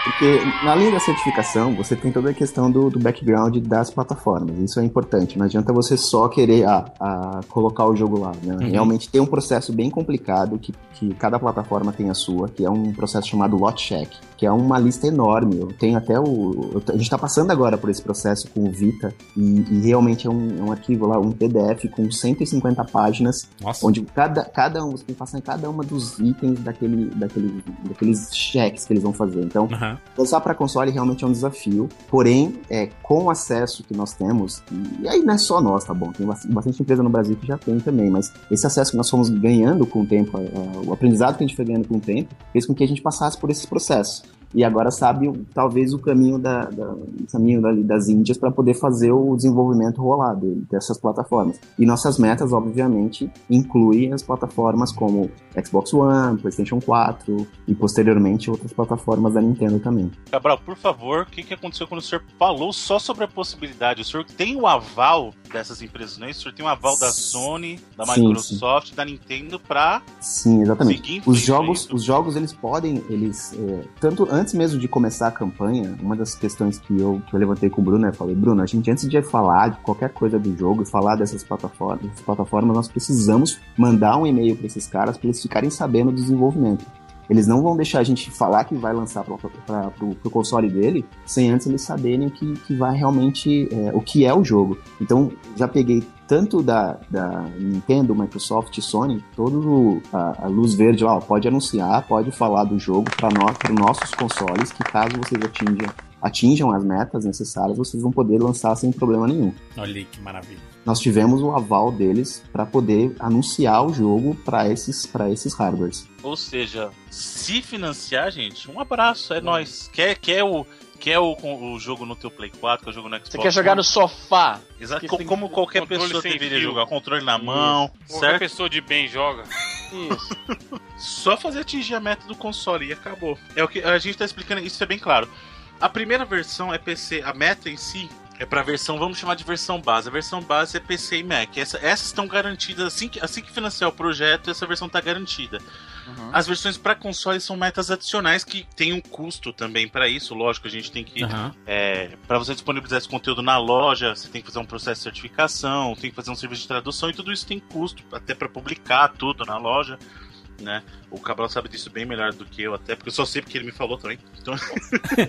Porque além da certificação, você tem toda a questão do, do background das plataformas. Isso é importante. Não adianta você só querer ah, ah, colocar o jogo lá. né? Realmente tem um processo bem complicado que, que cada plataforma tem a sua, que é um processo chamado lot check, que é uma lista enorme. Eu tenho até o. a gente está passando agora por esse processo com o Vita e, e realmente é um, é um arquivo lá, um PDF com 150 páginas Nossa. onde cada, cada um, você tem que passar em cada uma dos itens daquele, daquele, daqueles cheques que eles vão fazer. Então, Aham. lançar para console realmente é um desafio. Porém, é, com o acesso que nós temos, e aí não é só nós, tá bom? Tem bast- bastante empresa no Brasil que já tem também, mas esse acesso que nós fomos ganhando com o tempo, o aprendizado que a gente foi ganhando com o tempo, fez com que a gente passasse por esse processo. E agora sabe talvez o caminho, da, da- caminho das Índias para poder fazer o desenvolvimento rolar dessas plataformas. E nossas metas, obviamente, incluem as plataformas como Xbox One, PlayStation 4 e posteriormente outras plataformas da Nintendo também. Cabral, por favor, o que, que aconteceu quando o senhor falou só sobre a possibilidade? O senhor tem o aval dessas empresas, né? O senhor tem o aval da Sony, da Sim, Microsoft, da Nintendo pra Sim, exatamente. Os jogos, é isso? os jogos eles podem, eles é, tanto antes mesmo de começar a campanha, uma das questões que eu, que eu levantei com o Bruno, eu falei, Bruno, a gente antes de falar de qualquer coisa do jogo e falar dessas plataformas, dessas plataformas, nós precisamos mandar um e-mail para esses caras para eles ficarem sabendo do desenvolvimento. Eles não vão deixar a gente falar que vai lançar para o console dele sem antes eles saberem o que, que vai realmente, é, o que é o jogo. Então, já peguei tanto da, da Nintendo, Microsoft e Sony, todo a, a luz verde lá, ó, pode anunciar, pode falar do jogo para nós, para nossos consoles, que caso vocês atinjam, atinjam as metas necessárias, vocês vão poder lançar sem problema nenhum. Olha aí que maravilha. Nós tivemos o aval deles para poder anunciar o jogo para esses, para esses hardwares. Ou seja, se financiar, gente, um abraço, é nóis. Quer, quer, o, quer o, o jogo no teu Play 4, quer o jogo no Xbox Você quer jogar no sofá? Exato, como qualquer controle pessoa sem deveria fio. jogar, controle na mão, Qualquer certo? pessoa de bem joga. Isso. Só fazer atingir a meta do console e acabou. É o que a gente tá explicando, isso é bem claro. A primeira versão é PC, a meta em si é pra versão, vamos chamar de versão base. A versão base é PC e Mac. Essa- essas estão garantidas assim que, assim que financiar o projeto, essa versão tá garantida. Uhum. As versões para console são metas adicionais que tem um custo também para isso. Lógico, a gente tem que Aham. é, para você disponibilizar esse conteúdo na loja, você tem que fazer um processo de certificação, tem que fazer um serviço de tradução e tudo isso tem custo, até para publicar tudo na loja. Né? O Cabral sabe disso bem melhor do que eu, até porque eu só sei porque ele me falou também. Então,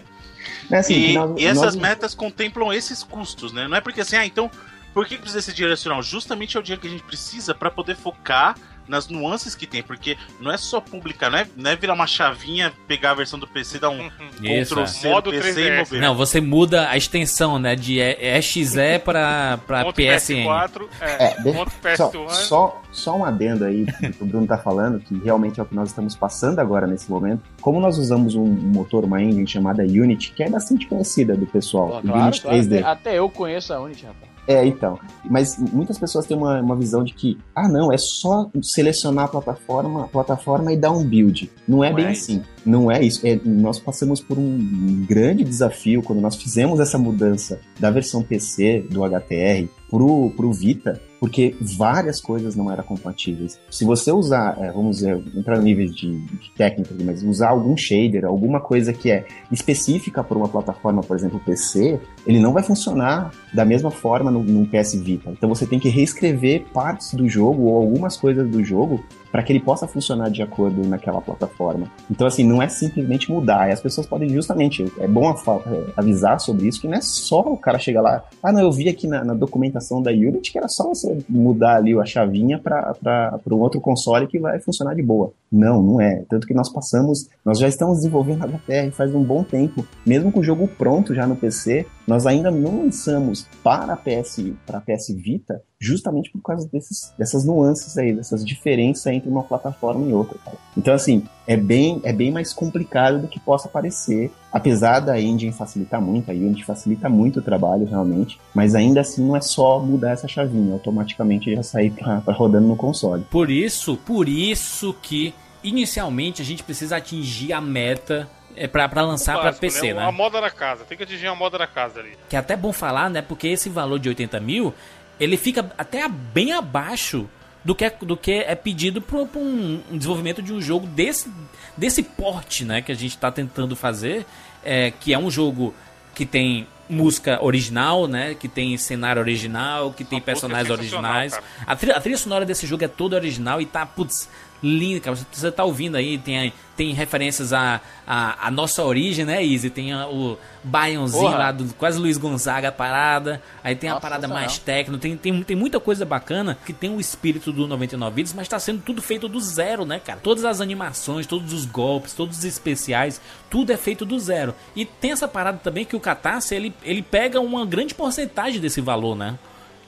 É assim, e, nós- e essas nós- metas contemplam esses custos, né? Não é porque assim, ah, então por que que precisa esse dinheiro adicional? Justamente é o dinheiro que a gente precisa para poder focar nas nuances que tem, porque não é só publicar, não é, não é virar uma chavinha, pegar a versão do PC, dar um Isso, Ctrl é. C Modo PC 3DS. e mover. Não, você muda a extensão, né? De EXE pra, pra Ponto PSN. PS4, é, É, deixa- Só, PS1. só, só um adendo aí que o Bruno tá falando, que realmente é o que nós estamos passando agora nesse momento. Como nós usamos um motor, uma engine chamada Unity, que é bastante conhecida do pessoal, o claro, Unity claro, 3D. até, até eu conheço a Unity, rapaz. É, então. Mas muitas pessoas têm uma, uma visão de que, ah, não, é só selecionar a plataforma, a plataforma e dar um build. Não é Não bem é assim. Não é isso. É, nós passamos por um grande desafio quando nós fizemos essa mudança da versão PC do HTR pro, pro Vita, porque várias coisas não eram compatíveis. Se você usar, é, vamos dizer, entrar no nível de, de técnica, mas usar algum shader, alguma coisa que é específica para uma plataforma, por exemplo, PC, ele não vai funcionar da mesma forma no, no PS Vita. Então você tem que reescrever partes do jogo ou algumas coisas do jogo para que ele possa funcionar de acordo naquela plataforma. Então, assim, não é simplesmente mudar. E as pessoas podem justamente, é bom é, avisar sobre isso, que não é só o cara chegar lá, ah, não, eu vi aqui na, na documentação da Unity que era só você mudar ali a chavinha para um outro console que vai funcionar de boa. Não, não é. Tanto que nós passamos, nós já estamos desenvolvendo a HTR faz um bom tempo. Mesmo com o jogo pronto já no PC, nós ainda não lançamos para PS, para a PS Vita justamente por causa desses, dessas nuances aí, dessas diferenças entre uma plataforma e outra. Cara. Então, assim, é bem, é bem mais complicado do que possa parecer, apesar da engine facilitar muito, a Unity facilita muito o trabalho realmente, mas ainda assim não é só mudar essa chavinha, automaticamente já sair para rodando no console. Por isso, por isso que inicialmente a gente precisa atingir a meta é pra, pra lançar para PC, né? A moda da casa, tem que atingir a moda da casa ali. Que é até bom falar, né? Porque esse valor de 80 mil, ele fica até bem abaixo do que é, do que é pedido para um, um, desenvolvimento de um jogo desse, desse porte, né? Que a gente está tentando fazer, é, que é um jogo que tem música original, né? Que tem cenário original, que tem personagens é originais. A trilha, a trilha sonora desse jogo é toda original e tá, putz, linda, cara. Você tá ouvindo aí, tem, tem referências à, à, à nossa origem, né, Easy? Tem a, o Bayonzinho lá, do, quase Luiz Gonzaga parada. Aí tem nossa, a parada mais técnica. Tem, tem, tem muita coisa bacana que tem o espírito do 99 Vidas, mas tá sendo tudo feito do zero, né, cara? Todas as animações, todos os golpes, todos os especiais, tudo é feito do zero. E tem essa parada também que o Catarse, ele, ele pega uma grande porcentagem desse valor, né?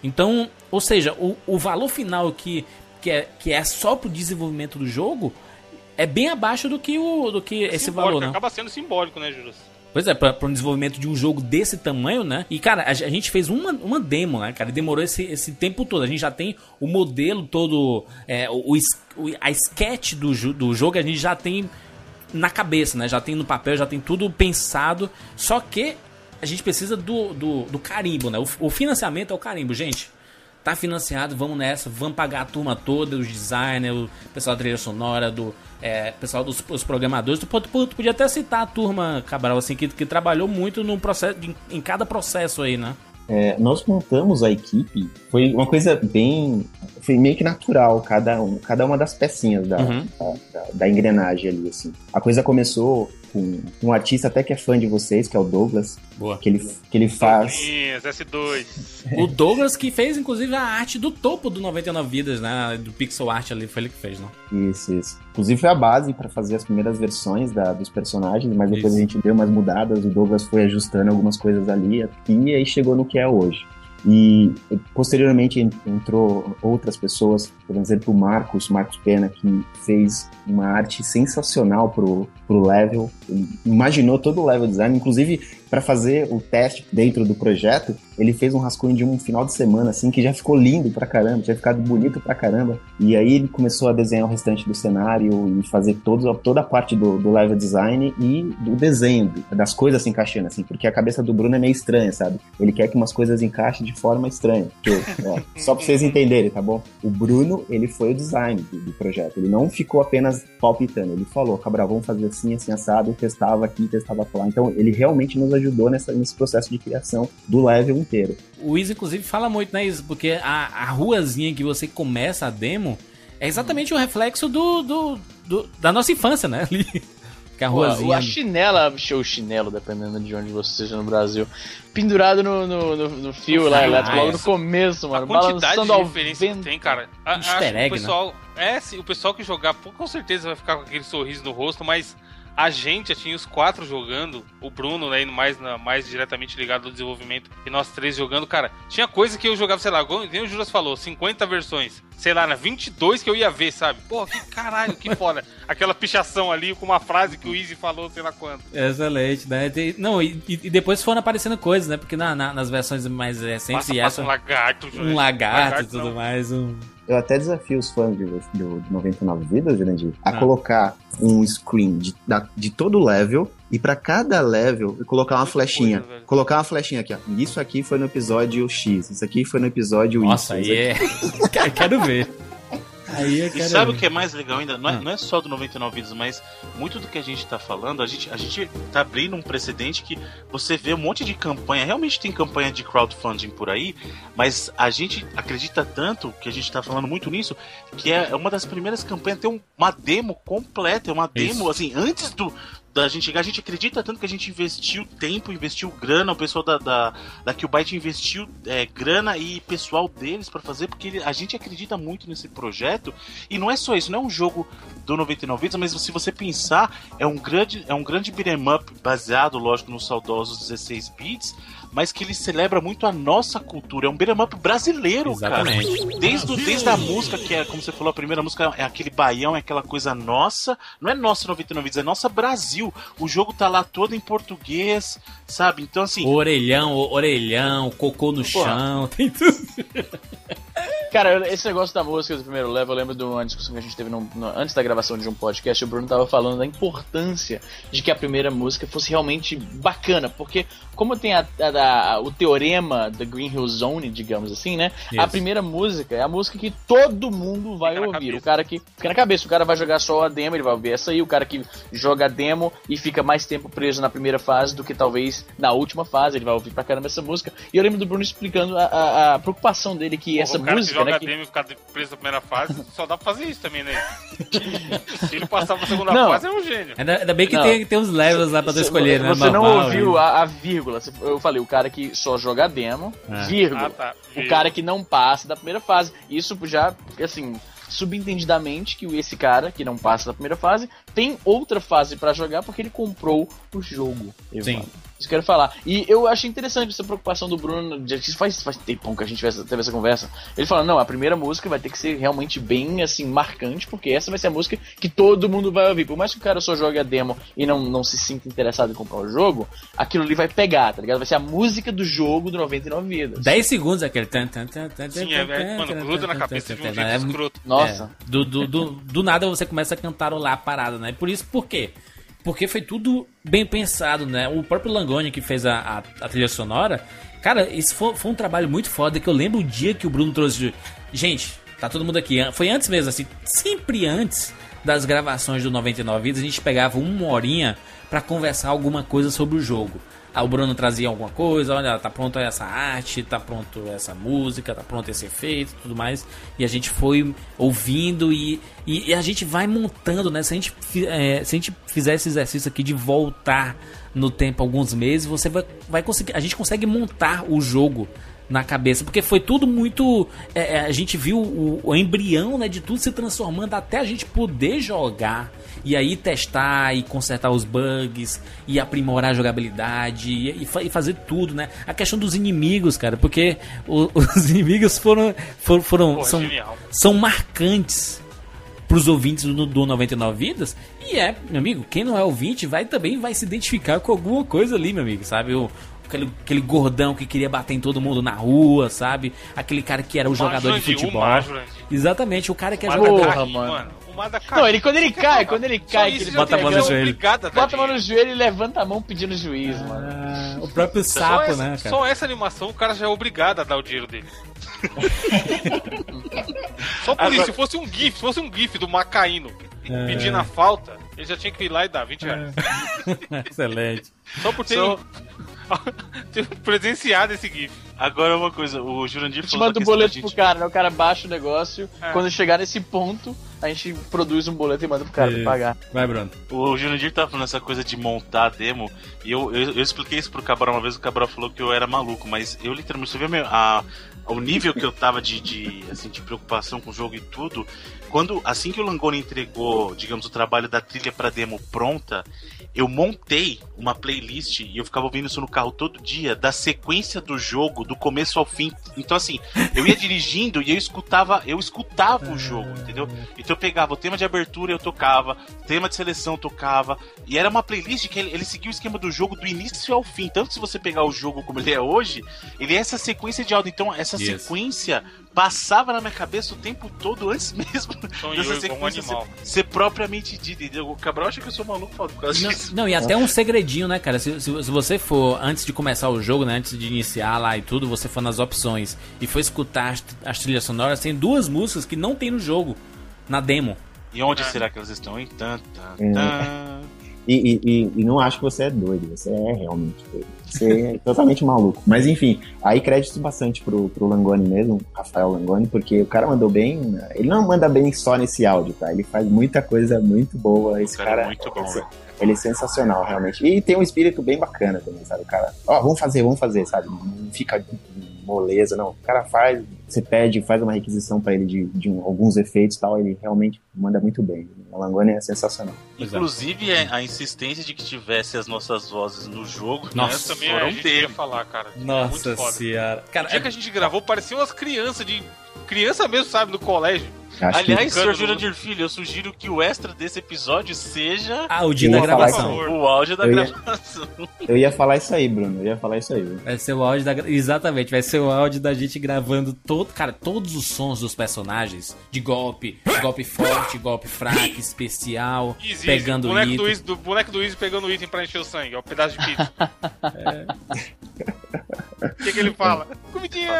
Então, ou seja, o, o valor final que que é, que é só pro desenvolvimento do jogo, é bem abaixo do que, o, do que esse valor, né? Acaba sendo simbólico, né, Júlio? Pois é, para um desenvolvimento de um jogo desse tamanho, né? E, cara, a, a, gente fez uma, uma demo, né, cara? Demorou esse, esse tempo todo. A gente já tem o modelo todo, é, o, o, a sketch do, do jogo, a gente já tem na cabeça, né? Já tem no papel, já tem tudo pensado. Só que a gente precisa do, do, do carimbo, né? O, o financiamento é o carimbo, gente tá financiado, vamos nessa, vamos pagar a turma toda, os designers, o pessoal da trilha sonora, do é, pessoal dos os programadores. Tu, tu, tu, podia até citar a turma, Cabral, assim, que, que trabalhou muito no processo, em, em cada processo aí, né? É, nós montamos a equipe, foi uma coisa bem. Foi meio que natural, cada, um, cada uma das pecinhas da, uhum. da, da, da, engrenagem ali, assim. A coisa começou com um artista até que é fã de vocês, que é o Douglas. Boa. Que ele, que ele faz. S2. o Douglas que fez, inclusive, a arte do topo do 99 Vidas, né? Do pixel art ali, foi ele que fez, não? Isso, isso. Inclusive foi a base para fazer as primeiras versões da, dos personagens, mas depois isso. a gente deu umas mudadas, o Douglas foi ajustando algumas coisas ali e aí chegou no que é hoje. E posteriormente entrou outras pessoas, por exemplo, o Marcos, Marcos Pena, que fez uma arte sensacional pro, pro level, imaginou todo o level design, inclusive para fazer o teste dentro do projeto, ele fez um rascunho de um final de semana, assim, que já ficou lindo pra caramba, tinha ficado bonito pra caramba. E aí ele começou a desenhar o restante do cenário e fazer todo, toda a parte do, do level design e do desenho, das coisas se encaixando, assim, porque a cabeça do Bruno é meio estranha, sabe? Ele quer que umas coisas encaixem de forma estranha. Porque, ó, só pra vocês entenderem, tá bom? O Bruno, ele foi o design do, do projeto. Ele não ficou apenas palpitando. Ele falou, Cabral, vamos fazer assim, assim, assado, testava aqui, testava lá. Então, ele realmente nos ajudou nessa, nesse processo de criação do level inteiro. O Isa, inclusive, fala muito, né, Isa? Porque a, a ruazinha que você começa a demo é exatamente o reflexo do, do, do da nossa infância, né? Ali. Que a ruazinha. A chinela, o chinelo, dependendo de onde você esteja no Brasil, pendurado no, no, no, no fio lá elétrico, logo no começo, mano. A quantidade de referência que tem, cara. A, Easter egg, o né? pessoal, né? É, sim, o pessoal que jogar, com certeza vai ficar com aquele sorriso no rosto, mas a gente tinha os quatro jogando, o Bruno, né, mais, mais diretamente ligado ao desenvolvimento, e nós três jogando, cara, tinha coisa que eu jogava, sei lá, nem o Juras falou, 50 versões, sei lá, na 22 que eu ia ver, sabe? Pô, que caralho, que foda. Aquela pichação ali com uma frase que o Easy falou, sei lá quanto. Excelente, né? Não, e, e depois foram aparecendo coisas, né? Porque na, na, nas versões mais recentes... Passa, passa um lagarto. Um lagarto e tudo não. mais, um... Eu até desafio os fãs de, do, 99 Vidas, Jurandir, a ah. colocar um screen de, da, de todo level e para cada level colocar uma flechinha. Coisa, colocar uma flechinha aqui, ó. Isso aqui foi no episódio X, isso aqui foi no episódio Nossa, Y. Nossa, aí é... quero ver. Aí e sabe ver. o que é mais legal ainda? Não é, ah. não é só do 99 Vidas, mas muito do que a gente tá falando, a gente, a gente tá abrindo um precedente que você vê um monte de campanha, realmente tem campanha de crowdfunding por aí, mas a gente acredita tanto, que a gente tá falando muito nisso, que é uma das primeiras campanhas ter uma demo completa, é uma demo, Isso. assim, antes do, da gente chegar, a gente acredita tanto que a gente investiu tempo, investiu grana, o pessoal da, da, da Qbyte investiu é, grana e pessoal deles para fazer, porque ele, a gente acredita muito nesse projeto. E não é só isso, não é um jogo do 99 Vidas, mas se você pensar, é um grande, é um grande beat'em up baseado, lógico, nos saudosos 16 bits, mas que ele celebra muito a nossa cultura. É um beat'em up brasileiro, Exatamente. cara. Desde, o- desde a música, que é, como você falou, a primeira música é aquele baião, é aquela coisa nossa. Não é nossa 99 vidas, é nossa Brasil. O jogo tá lá todo em português, sabe? Então, assim, Orelhão, o- orelhão, cocô no Porra. chão, tem tudo. Cara, esse negócio da música do primeiro level, eu lembro de uma discussão que a gente teve no- antes da gravação de um podcast, o Bruno tava falando da importância de que a primeira música fosse realmente bacana, porque como tem a- a- a- o teorema da Green Hill Zone, digamos assim, né? A Isso. primeira música é a música que todo mundo vai Fica ouvir. O cara que fica na cabeça, o cara vai jogar só a demo, ele vai ouvir essa aí, o cara que joga a demo e fica mais tempo preso na primeira fase do que talvez na última fase, ele vai ouvir pra caramba essa música. E eu lembro do Bruno explicando a, a- a preocupação dele que essa cara música, que joga né? que- demo e ficar preso na primeira fase, só dá pra fazer isso também, né? Se ele passar pra segunda Não. fase, é um gênio. Ainda, ainda bem que Não. tem, tem uns levels lá pra tu Você- escolher, né? Você não ouviu a, a vírgula. Você- Eu falei, o cara que só joga demo, É. vírgula. Ah, tá. O cara que não passa da primeira fase. Isso já, assim, subentendidamente que esse cara que não passa da primeira fase tem outra fase pra jogar porque ele comprou o jogo. Sim. Isso que eu quero falar. E eu achei interessante essa preocupação do Bruno. de- Faz, faz tempão que a gente teve essa, conversa. Ele falou: não, a primeira música vai ter que ser realmente bem assim, marcante, porque essa vai ser a música que todo mundo vai ouvir. Por mais que o cara só jogue a demo e não, não se sinta interessado em comprar o jogo, aquilo ali vai pegar, tá ligado? Vai ser a música do jogo do 99 Vidas. 10 segundos aquele. tan, tan, tan, tan, Sim, tan, é, tan, é, mano, gruda na cabeça de um jeito é escroto. Nossa. É, do, do, do, do nada você começa a cantarolar a parada, né? Por isso, por quê? Porque foi tudo bem pensado, né? O próprio Langoni que fez a, a, a trilha sonora, cara, isso foi, foi um trabalho muito foda que eu lembro o dia que o Bruno trouxe. Gente, tá todo mundo aqui. Foi antes mesmo, assim, sempre antes das gravações do 99 Vidas, a gente pegava uma horinha pra conversar alguma coisa sobre o jogo. Aí o Bruno trazia alguma coisa, olha, tá pronto essa arte, tá pronto essa música, tá pronto esse efeito tudo mais. E a gente foi ouvindo e, e, e a gente vai montando, né? Se a, gente, é, se a gente fizer esse exercício aqui de voltar no tempo alguns meses, você vai, vai conseguir. A gente consegue montar o jogo na cabeça, porque foi tudo muito. é, é, a gente viu o, o embrião né, de tudo se transformando até a gente poder jogar e aí testar e consertar os bugs e aprimorar a jogabilidade e, e fa- e fazer tudo, né? A questão dos inimigos, cara, porque o- os inimigos foram, foram, foram Pô, são, genial. são marcantes pros ouvintes do, do 99 Vidas. E é, meu amigo, quem não é ouvinte vai também vai se identificar com alguma coisa ali, meu amigo, sabe? O, aquele, aquele gordão que queria bater em todo mundo na rua, sabe? Aquele cara que era o jogador de Jurandir, o futebol. Exatamente, o cara que é jogador. Porra, mano. O Mar da cai. Não, ele quando ele cai, quando ele cai, ele bota a mão no é joelho. Bota a mão no joelho e levanta a mão pedindo juiz, mano. Ah, o próprio Só sapo, essa, né, cara? só essa animação o cara já é obrigado a dar o dinheiro dele. só por isso, se fosse um GIF, se fosse um GIF do Macaíno É. pedindo a falta, ele já tinha que ir lá e dar 20 reais. Excelente. Só por ter, Só- ter presenciado esse GIF. agora uma coisa, o Jurandir A gente falou manda da o boleto gente- pro cara, né? O cara baixa o negócio. É. Quando chegar nesse ponto, a gente produz um boleto e manda pro cara Isso. pagar. Vai, Bruno. O Jurandir tava falando essa coisa de montar a demo, e eu, eu, eu expliquei isso pro Cabral uma vez, o Cabral falou que eu era maluco, mas eu literalmente, você viu meu, a, o nível que eu tava de, de, assim, de preocupação com o jogo e tudo, quando, assim que o Langoni entregou, digamos, o trabalho da trilha pra demo pronta, eu montei uma playlist e eu ficava ouvindo isso no carro todo dia, da sequência do jogo, do começo ao fim. Então, assim, eu ia dirigindo e eu escutava, eu escutava o jogo, entendeu? Então eu pegava o tema de abertura eu tocava, tema de seleção eu tocava, e era uma playlist que ele, ele seguia o esquema do jogo do início ao fim. Tanto se você pegar o jogo como ele é hoje, ele é essa sequência de áudio. Então essa Yes. sequência passava na minha cabeça o tempo todo antes mesmo Sonhou dessa um sequência ser, ser propriamente dita. entendeu? O Cabral acha que eu sou maluco por causa Não, disso. não, e até um segredinho, né, cara? Se, se, se você for, antes de começar o jogo, né, antes de iniciar lá e tudo, você for nas opções e for escutar as, as trilhas sonoras, tem duas músicas que não tem no jogo, na demo. E onde será que elas estão, hein? Tan, tan, É. tan. E, e, e- e não acho que você é doido, você é realmente doido. Você é totalmente maluco. Mas enfim, aí crédito bastante pro, pro Langoni mesmo, Rafael Langoni, porque o cara mandou bem. Ele não manda bem só nesse áudio, tá? Ele faz muita coisa muito boa. Esse O cara cara, é muito bom, esse- velho. ele é sensacional, realmente. E tem um espírito bem bacana também, sabe? O cara, ó, vamos fazer, vamos fazer, sabe? Não fica moleza, não. O cara faz, você pede, faz uma requisição pra ele de, de um- alguns efeitos e tal, ele realmente manda muito bem. O Langoni é sensacional. É. Inclusive, a, a insistência de que tivesse as nossas vozes no jogo, Nossa, né, Também foram a gente dele. ia falar, cara. Nossa Muito foda. senhora. O Cara, dia que a gente gravou, parecia umas crianças de. Criança mesmo, sabe, no colégio. Acho Aliás, Cano senhor Jurandir Filho, eu sugiro que o extra desse episódio seja áudio Eu da ia falar gravação. o áudio da Eu ia- gravação. que eu ia falar isso aí, Bruno. Eu ia falar isso aí. Vai ser o áudio da. Exatamente, vai ser o áudio da gente gravando todo. Cara, todos os sons dos personagens. De golpe, golpe forte, golpe fraco, especial, Easy, easy. pegando boneco item. do, Easy, do boneco do Easy pegando o item pra encher o sangue. É um pedaço de pizza. O que, que ele fala? Comidinha!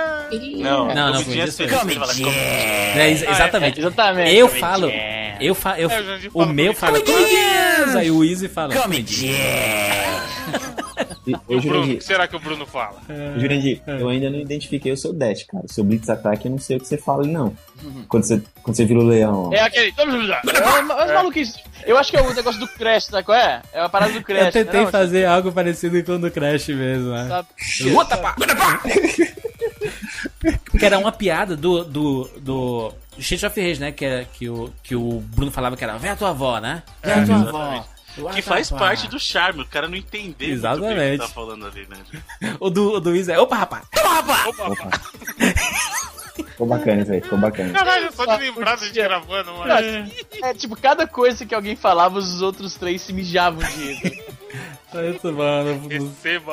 Não, Não, não, comidinha foi feliz, isso. ele É, exatamente. Exatamente. Eu Comidinha. falo. Eu fa eu, É, o meu fala comidinhas! Aí o Easy fala. E, E o Bruno? O que será que o Bruno fala? Jurandir, eu ainda não identifiquei o seu dash, cara. O seu blitz ataque, eu não sei o que você fala, não. Quando você, quando você vira o leão. É aquele. É mas maluquice. Eu acho que é o negócio do Crash, sabe qual é? É a parada do Crash. Eu tentei não, fazer algo parecido com o do Crash mesmo, né? Sabe? Que era uma piada do. do. do. Street of Rage, né? Que, é, que, o, que o Bruno falava que era Vem a tua avó, né? Vem a tua avó. exatamente. Que faz parte do charme, o cara não entender muito bem o que Exatamente. tá falando ali, né? O do, o do Easy é. Opa, rapaz! Opa. Ficou bacana isso aí, ficou bacana. Caralho, só de lembrar da gente gravando, mano. É tipo, cada coisa que alguém falava, os outros três se mijavam de. Muito bom. né? Receba.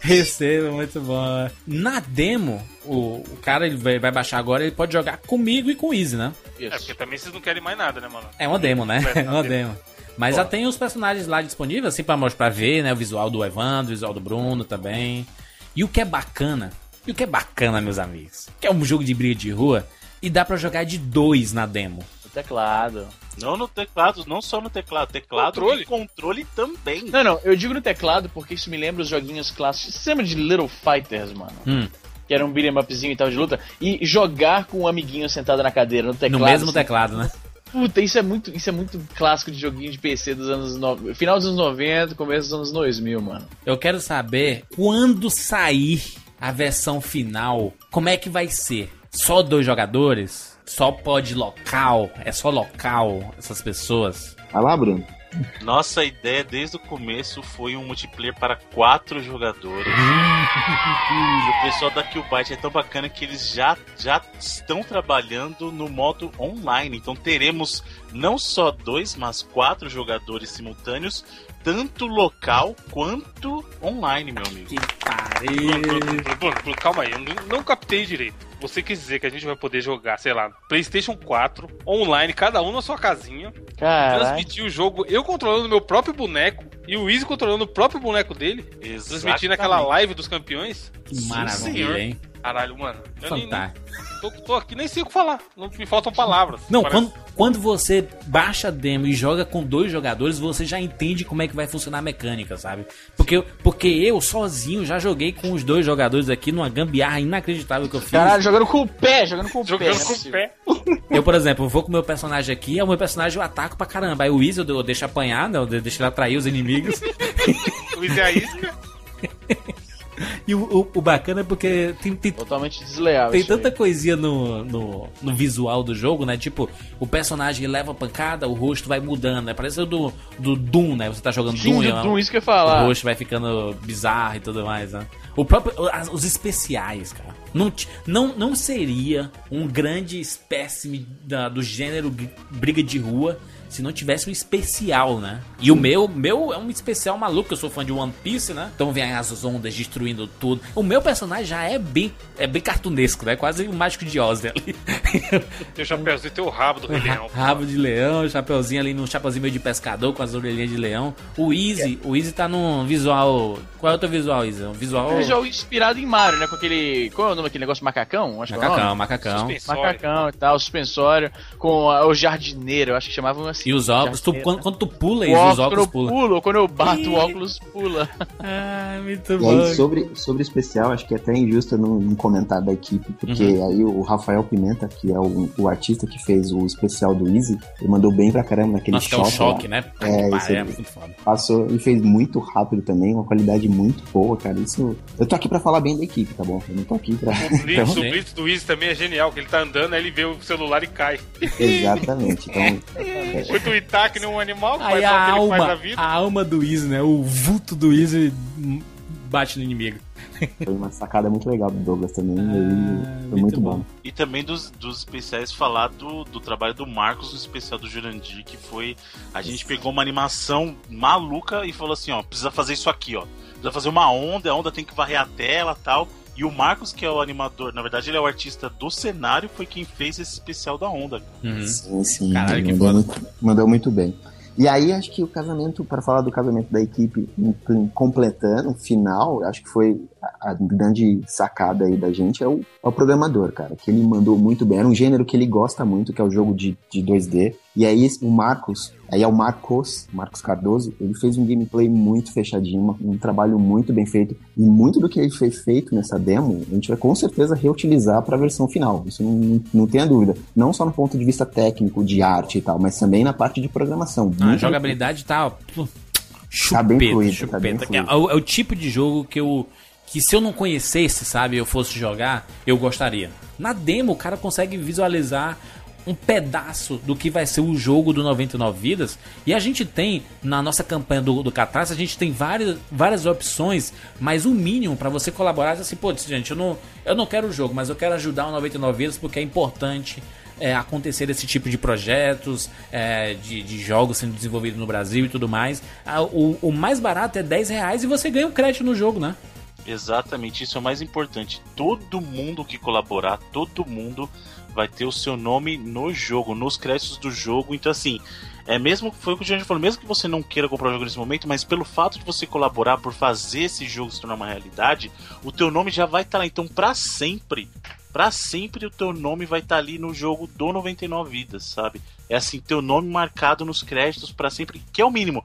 Receba, muito bom. Na demo, o, o cara ele vai, vai baixar agora, ele pode jogar comigo e com o Easy, né? É, porque também vocês não querem mais nada, né, mano? É uma demo, né? É, É uma demo. Mas já tem os personagens lá disponíveis, assim, pra mostrar, pra ver, né? O visual do Evandro, o visual do Bruno também. E o que é bacana, e o que é bacana, meus amigos, que é um jogo de briga de rua e dá pra jogar de dois na demo. Teclado. Não no teclado, não só no teclado, teclado Controle. e controle também. Não, não, eu digo no teclado porque isso me lembra os joguinhos clássicos. Você lembra de Little Fighters, mano? Hum, Que era um beat'em upzinho e tal de luta. E jogar com um amiguinho sentado na cadeira, no teclado. no mesmo assim. teclado, né? Puta, isso é muito, isso é muito clássico de joguinho de PC dos anos no... final dos anos 90, começo dos anos 2000, mano. Eu quero saber quando sair a versão final, como é que vai ser? Só dois jogadores? Só pode local? É só local essas pessoas? Vai lá, Bruno. Nossa ideia desde o começo foi um multiplayer para quatro jogadores. e o pessoal da Killbyte é tão bacana que eles já, já estão trabalhando no modo online. Então teremos não só dois, mas quatro jogadores simultâneos, tanto local quanto online, meu amigo. Que pariu! Calma aí, eu não captei direito. Você quer dizer que a gente vai poder jogar, sei lá, PlayStation 4, online, cada um na sua casinha, Caralho. transmitir o jogo, eu controlando meu próprio boneco e o Easy controlando o próprio boneco dele, transmitindo aquela Exatamente. live dos campeões. Maravilha, hein? Caralho, mano. Eu nem, nem, Fantástico. tô, tô aqui, nem sei o que falar. Não me faltam palavras. Não, Parece- quando, quando você baixa a demo e joga com dois jogadores, você já entende como é que vai funcionar a mecânica, sabe? Porque, porque eu sozinho já joguei com os dois jogadores aqui numa gambiarra inacreditável que eu fiz. Caralho, jogando com o pé, jogando com o pé. Jogando não é com o pé. Eu, por exemplo, vou com o meu personagem aqui, é o meu personagem eu ataco pra caramba. Aí o Easy eu, eu deixo apanhar, né? eu deixo ele atrair os inimigos. O Easy é a isca. e o, o- o bacana é porque tem, tem, Totalmente desleal. tem isso aí. tanta coisinha no, no, no visual do jogo, né? Tipo, o personagem leva a pancada, o rosto vai mudando, né? Parece o do, do Doom, né? Você tá jogando Fim Doom, do? Doom, isso que eu ia o falar. rosto vai ficando bizarro e tudo mais, né? O próprio, os especiais, cara. Não, não, não seria um grande espécime da- do gênero briga de rua se não tivesse um especial, né? E o meu, meu é um especial maluco, eu sou fã de One Piece, né? Então vem as ondas destruindo tudo. O meu personagem já é bem, é bem cartunesco, né? Quase o mágico de Oz né? ali. Teu chapéuzinho, teu rabo do Rei Leão. Rabo de leão, chapeuzinho ali no chapeuzinho meio de pescador com as orelhinhas de leão. O Easy, o Easy tá num visual. Qual é o teu visual, Easy? Um visual. É um jogo inspirado em Mario, né? Com aquele. Qual é o nome daquele negócio? Macacão? Acho é o. Macacão, macacão. Suspensório. Macacão e tal, suspensório, com a- o jardineiro, eu acho que chamavam assim. E os óculos, tu, quando, quando tu pula, O isso, os óculos, óculos quando eu pulam. pulo, quando eu bato Ih. o óculos, pula. Ah, muito E bom. aí, sobre, sobre o especial, acho que é até injusto eu não, não comentar da equipe, porque aí o Rafael Pimenta, que é o, o artista que fez o especial do Easy, ele mandou bem pra caramba naquele Nossa, que é um choque, lá. né? É, é aí. muito foda. Passou e fez muito rápido também, uma qualidade muito boa, cara. Isso. Eu tô aqui pra falar bem da equipe, tá bom? Eu não tô aqui pra. O Blitz, Então, o Blitz do Easy também é genial, que ele tá andando, aí ele vê o celular e cai. Exatamente. Então, Foi tweetar que nem um animal, que Aí a que ele faz alma, na vida. a alma do Easy, né? O vulto do Easy hum, bate no inimigo. foi uma sacada muito legal do Douglas também. e Ah, foi muito muito bom. bom. E também dos, dos especiais falar do, do trabalho do Marcos no especial do Jurandir, que foi. A gente pegou uma animação maluca e falou assim, ó, precisa fazer isso aqui, ó. Precisa fazer uma onda, a onda tem que varrer a tela tal. E o Marcos, que é o animador, na verdade ele é o artista do cenário, foi quem fez esse especial da onda. Uhum. Sim, sim. Caralho, que mandou, foda. muito, mandou muito bem. E aí, acho que o casamento, para falar do casamento da equipe, completando, o final, acho que foi a, a grande sacada aí da gente, é o, é o programador, cara, que ele mandou muito bem. Era um gênero que ele gosta muito, que é o jogo de, de 2D. E aí, o Marcos, aí é o Marcos, Marcos Cardoso, ele fez um gameplay muito fechadinho, um trabalho muito bem feito. E muito do que ele fez feito nessa demo, a gente vai com certeza reutilizar para a versão final. Isso não, não, não tenha dúvida. Não só no ponto de vista técnico, de arte e tal, mas também na parte de programação. A Muito jogabilidade tá. pô, Tá bem Chupeta, fluido, tá bem chupeta. fluido. É, o, é o tipo de jogo que eu. Que se eu não conhecesse, sabe, eu fosse jogar, eu gostaria. Na demo, o cara consegue visualizar um pedaço do que vai ser o jogo do 99 Vidas. E a gente tem, na nossa campanha do, do Catarse, a gente tem várias, várias opções, mas o mínimo para você colaborar é assim, pô, gente, eu não, eu não quero o jogo, mas eu quero ajudar o 99 Vidas porque é importante é, acontecer esse tipo de projetos, é, de, de jogos sendo desenvolvidos no Brasil e tudo mais. O, o mais barato é 10 reais e você ganha um crédito no jogo, né? Exatamente, isso é o mais importante. Todo mundo que colaborar, todo mundo vai ter o seu nome no jogo, nos créditos do jogo. Então, assim, é mesmo foi o que a gente falou, mesmo que você não queira comprar o jogo nesse momento, mas pelo fato de você colaborar por fazer esse jogo se tornar uma realidade, o teu nome já vai estar lá. Então, pra sempre, pra sempre o teu nome vai estar ali no jogo do 99 vidas, sabe? É assim, teu nome marcado nos créditos pra sempre, que é o mínimo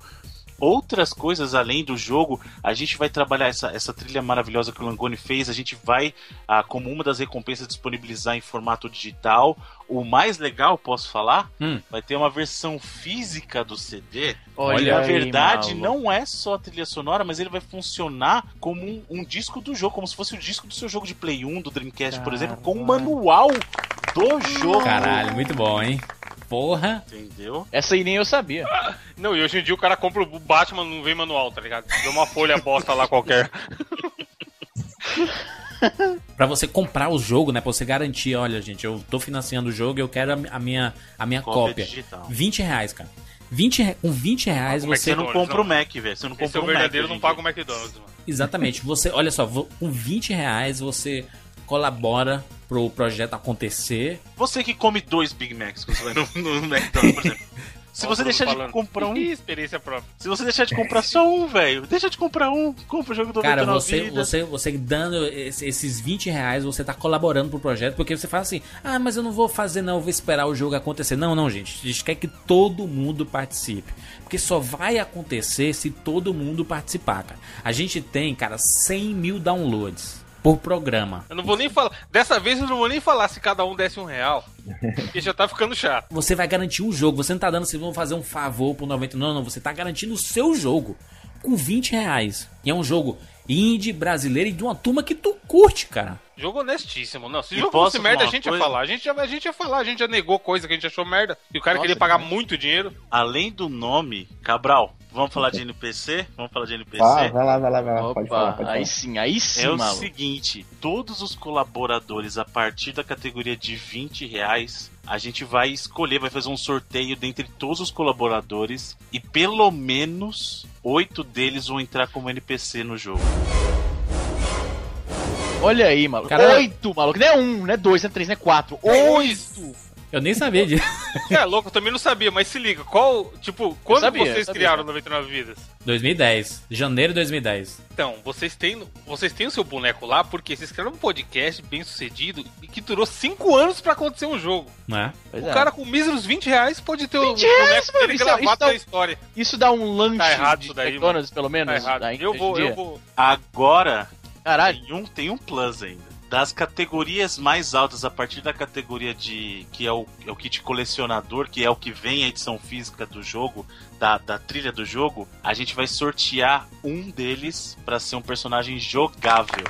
outras coisas além do jogo, a gente vai trabalhar essa, essa trilha maravilhosa que o Langoni fez, a gente vai, ah, como uma das recompensas, disponibilizar em formato digital. O mais legal, posso falar? Hum. Vai ter uma versão física do CD. Olha na aí, verdade maluco. não é só a trilha sonora, mas ele vai funcionar como um, um disco do jogo, como se fosse o disco do seu jogo de Play 1, do Dreamcast, por exemplo, com o manual do jogo. Caralho, muito bom, hein? Porra. Entendeu? Essa aí nem eu sabia. Não, e hoje em dia o cara compra o Batman, não vem manual, tá ligado? Deu uma folha bosta lá qualquer. Pra você comprar o jogo, né? Pra você garantir, olha, gente, eu tô financiando o jogo e eu quero a, minha, a minha Cópia cópia. digital. 20 reais, cara. 20, re- com 20 reais é que você. Você não compra o. Mac, velho. Você não Esse compra é o Mac. verdadeiro, hoje não paga o McDonald's, mano. Exatamente. Você, olha só, com 20 reais você colabora pro projeto acontecer. Você que come dois Big Macs quando você vai no, no McDonald's, por exemplo. Se você deixar de comprar um. Experiência própria. Se você deixar de comprar só um, velho, deixa de comprar um. Compra o jogo do Cara, 99 você, você, você dando esse- esses 20 reais, você tá colaborando pro projeto, porque você fala assim, ah, mas eu não vou fazer não, eu vou esperar o jogo acontecer. Não, não, gente, a gente quer que todo mundo participe. Porque só vai acontecer se todo mundo participar, cara. A gente tem, cara, 100 mil downloads por programa. Eu não vou nem falar. Dessa vez eu não vou nem falar se cada um desse um real. Porque já tá ficando chato. Você vai garantir um jogo, você não tá dando, vocês vão fazer um favor pro 90. Não, não, você tá garantindo o seu jogo com 20 reais. E é um jogo indie, brasileiro e de uma turma que tu curte, cara. Jogo honestíssimo. Não, se E o jogo fosse merda, a gente uma ia coisa? falar. A gente, já, a gente ia falar, a gente já negou coisa que a gente achou merda. E o cara Nossa, queria pagar cara. muito dinheiro. Além do nome, Cabral, vamos falar de NPC? Vamos falar de NPC? Ah, vai lá, vai lá, vai lá. Pode falar, Opa, pode aí falar. sim, aí sim, É o maluco. seguinte, todos os colaboradores a partir da categoria de 20 reais, a gente vai escolher, vai fazer um sorteio dentre todos os colaboradores e pelo menos oito deles vão entrar como NPC no jogo. Olha aí, maluco. Cara- Oito, maluco. Não é um, não é dois, não é três, não é quatro. Oito! Eu nem sabia disso. É, louco, eu também não sabia, mas se liga, qual, tipo, quando sabia, vocês sabia. criaram 99 vidas? 2010. Janeiro de 2010. Então, vocês têm, vocês têm o seu boneco lá porque vocês criaram um podcast bem sucedido e que durou 5 anos pra acontecer um jogo. Não é? Pois o é. cara com míseros 20 reais pode ter o 20 reais, boneco mano, dele isso é- gravado isso dá da um- história. Isso dá um lanche Tá errado de isso daí, McDonald's, pelo menos. Tá errado. Eu vou, eu vou. Agora Caralho. tem um, tem um plus ainda. Das categorias mais altas, a partir da categoria de. que é o, é o kit colecionador, que é o que vem a edição física do jogo, da, da trilha do jogo, a gente vai sortear um deles pra ser um personagem jogável.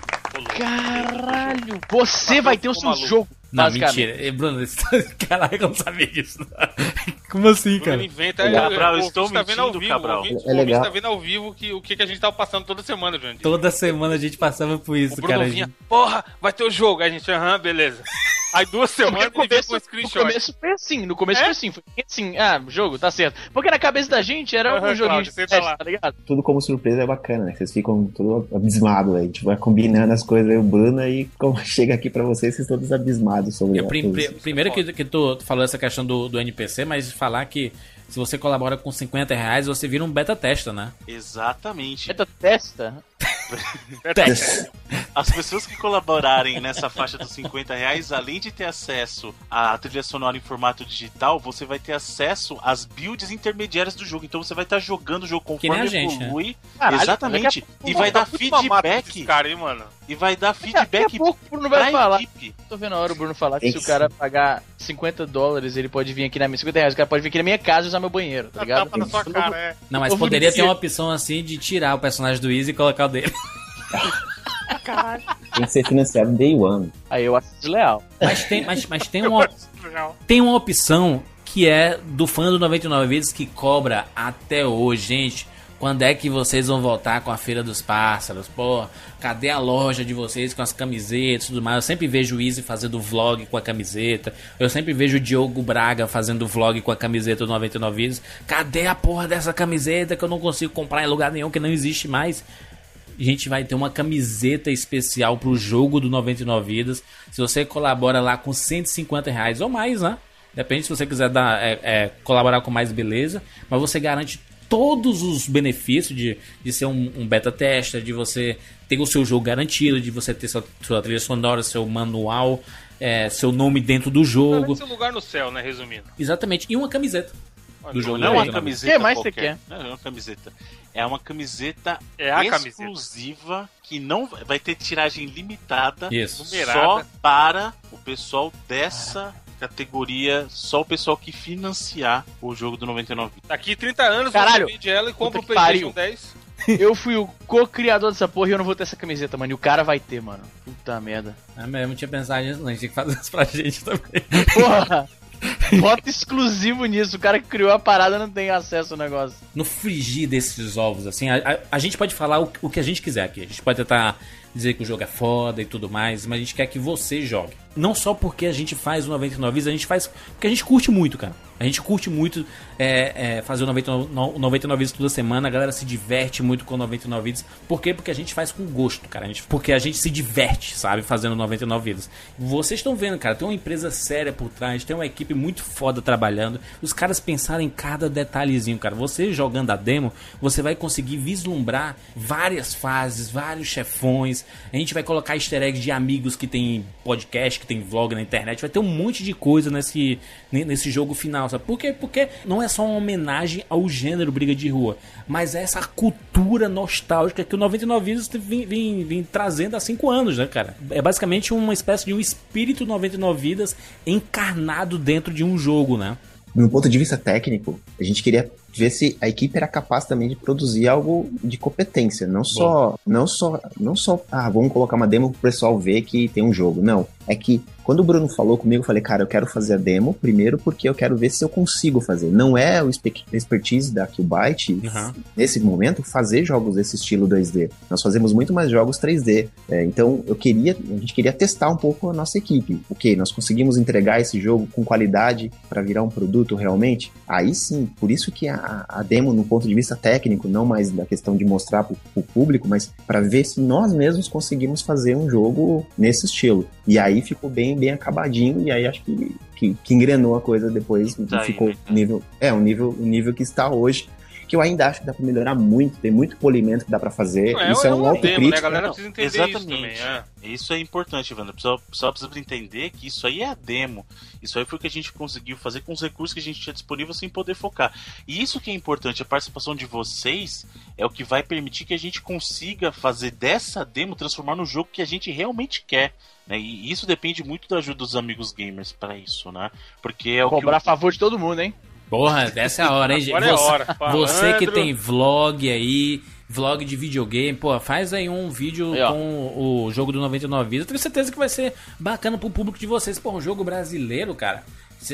Caralho. Você vai ter o seu maluco. jogo. Não, mentira. Eh, Bruno, caralho, eu não sabia disso. Como assim, Bruno cara? inventa. Ô, Cabral, o eu estou ouvinte tá vendo ao mentindo, vivo, Cabral. O ouvinte, É o ouvinte legal. tá vendo ao vivo que, o que, que a gente tava passando toda semana, Jandir. Toda semana a gente passava por O isso, Bruno cara. vinha, porra, vai ter o jogo. Aí a gente, aham, beleza. Aí duas semanas no ele começo, com um no começo foi assim, no começo É? foi assim, foi assim, ah, jogo, tá certo. Porque na cabeça da gente era Aham, um joguinho Cláudio, de teste, tá ligado? Tudo como surpresa é bacana, né? Vocês ficam tudo abismados aí. Tipo, vai combinando as coisas aí, o Bruno, e como chega aqui pra vocês, vocês todos abismados sobre Eu, prim- primeiro que, que tu falou essa questão do, do NPC, mas falar que se você colabora com 50 reais, você vira um beta testa, né? Exatamente. Beta testa. As pessoas que colaborarem nessa faixa dos 50 reais, além de ter acesso à trilha sonora em formato digital, você vai ter acesso às builds intermediárias do jogo. Então você vai estar jogando o jogo Que nem conforme a gente, né? evolui. Caralho, Exatamente. E vai Tá dar mamado feedback. caras, hein, mano. E vai dar feedback pouco o Bruno vai pra falar. equipe. Tô vendo a hora o Bruno falar que Tem se o cara pagar 50 dólares, ele pode vir aqui na minha. 50 reais, o cara pode vir aqui na minha casa e usar meu banheiro, tá Tá ligado? tapa na sua cara, é. Não, mas poderia ter uma opção assim de tirar o personagem do Easy e colocar dele. Tem que ser financiado day one. Aí eu acho desleal. Mas tem, mas, mas tem, uma, tem uma opção que é do fã do 99 Vidas que cobra até hoje, gente. Quando é que vocês vão voltar com a Feira dos Pássaros? Pô, cadê a loja de vocês com as camisetas e tudo mais? Eu sempre vejo o Easy fazendo vlog com a camiseta. Eu sempre vejo o Diogo Braga fazendo vlog com a camiseta do 99 Vidas. Cadê a porra dessa camiseta que eu não consigo comprar em lugar nenhum, que não existe mais? A gente vai ter uma camiseta especial pro jogo do 99 Vidas. Se você colabora lá com 150 reais ou mais, né? Depende se você quiser dar, é, é, colaborar com mais, beleza. Mas você garante todos os benefícios de, de ser um, um beta tester, de você ter o seu jogo garantido, de você ter sua, sua trilha sonora, seu manual, é, seu nome dentro do jogo. Seu lugar no céu, né, resumindo. Exatamente. E uma camiseta. Olha, Do jogo Não é uma 99. camiseta Que mais você qualquer. Não é uma camiseta. É uma camiseta É a camiseta. exclusiva que não vai ter tiragem limitada Isso. Numerada. só para o pessoal dessa categoria, só o pessoal que financiar o jogo do 99. Daqui 30 anos Caralho. você vende ela e compra o PlayStation pariu. 10. Eu fui o co-criador dessa porra e eu não vou ter essa camiseta, mano. E o cara vai ter, mano. Puta merda. Ah, mas eu não tinha pensado nisso, não. A gente tinha que fazer isso pra gente também. Porra! Bota exclusivo nisso. O cara que criou a parada não tem acesso ao negócio. no frigir desses ovos, assim, a, a- a gente pode falar o, o que a gente quiser aqui. A gente pode tentar dizer que o jogo é foda e tudo mais, mas a gente quer que você jogue. Não só porque a gente faz o 99 Vidas, a gente faz porque a gente curte muito, cara. A gente curte muito é, é, fazer o 99, no- o 99 Vidas toda semana, a galera se diverte muito com o 99 Vidas. Por quê? Porque a gente faz com gosto, cara. A gente, porque a gente se diverte, sabe, fazendo 99 Vidas. Vocês estão vendo, cara, tem uma empresa séria por trás, tem uma equipe muito foda trabalhando. Os caras pensaram em cada detalhezinho, cara. Você jogando a demo, você vai conseguir vislumbrar várias fases, vários chefões. A gente vai colocar easter eggs de amigos que tem podcast, que tem vlog na internet. Vai ter um monte de coisa nesse, ne- nesse jogo final, sabe? Por quê? Porque não é só uma homenagem ao gênero briga de rua, mas é essa cultura nostálgica que o 99 Vidas vem, vem- vem trazendo há 5 anos, né, cara? É basicamente uma espécie de um espírito 99 Vidas encarnado dentro de um jogo, né? No ponto de vista técnico, a gente queria ver se a equipe era capaz também de produzir algo de competência, não só, não só, não só, ah, vamos colocar uma demo pro pessoal ver que tem um jogo. Não, é que quando o Bruno falou comigo, eu falei, cara, eu quero fazer a demo primeiro porque eu quero ver se eu consigo fazer. Não é o expertise da Qbyte Uhum. nesse momento fazer jogos desse estilo 2D. Nós fazemos muito mais jogos 3D. É, então eu queria, a gente queria testar um pouco a nossa equipe. Ok, nós conseguimos entregar esse jogo com qualidade para virar um produto realmente. Aí sim, por isso que a, a demo, no ponto de vista técnico, não mais da questão de mostrar para o público, mas para ver se nós mesmos conseguimos fazer um jogo nesse estilo. E aí aí ficou bem, bem acabadinho, e aí acho que, que, que engrenou a coisa depois Tá aí, ficou né? nível. É, o nível, o nível que está hoje. Que eu ainda acho que dá pra melhorar muito, tem muito polimento que dá pra fazer. Não, Isso é, um uma demo, né? A autocrítico. galera Não, precisa entender exatamente. isso também. É. Isso é importante, Evandro. O pessoal, precisa entender que isso aí é a demo. Isso aí foi o que a gente conseguiu fazer com os recursos que a gente tinha disponível sem poder focar. E isso que é importante, a participação de vocês é o que vai permitir que a gente consiga fazer dessa demo transformar no jogo que a gente realmente quer. Né? E isso depende muito da ajuda dos amigos gamers para isso, né? Porque é o Cobrar a que. favor de todo mundo, hein? Porra, essa é a hora, hein, gente? Agora é a Você- hora. Você que tem vlog aí, vlog de videogame, pô, faz aí um vídeo Aí, com o jogo do 99 Vidas. Eu tenho certeza que vai ser bacana pro público de vocês. Pô, um jogo brasileiro, cara.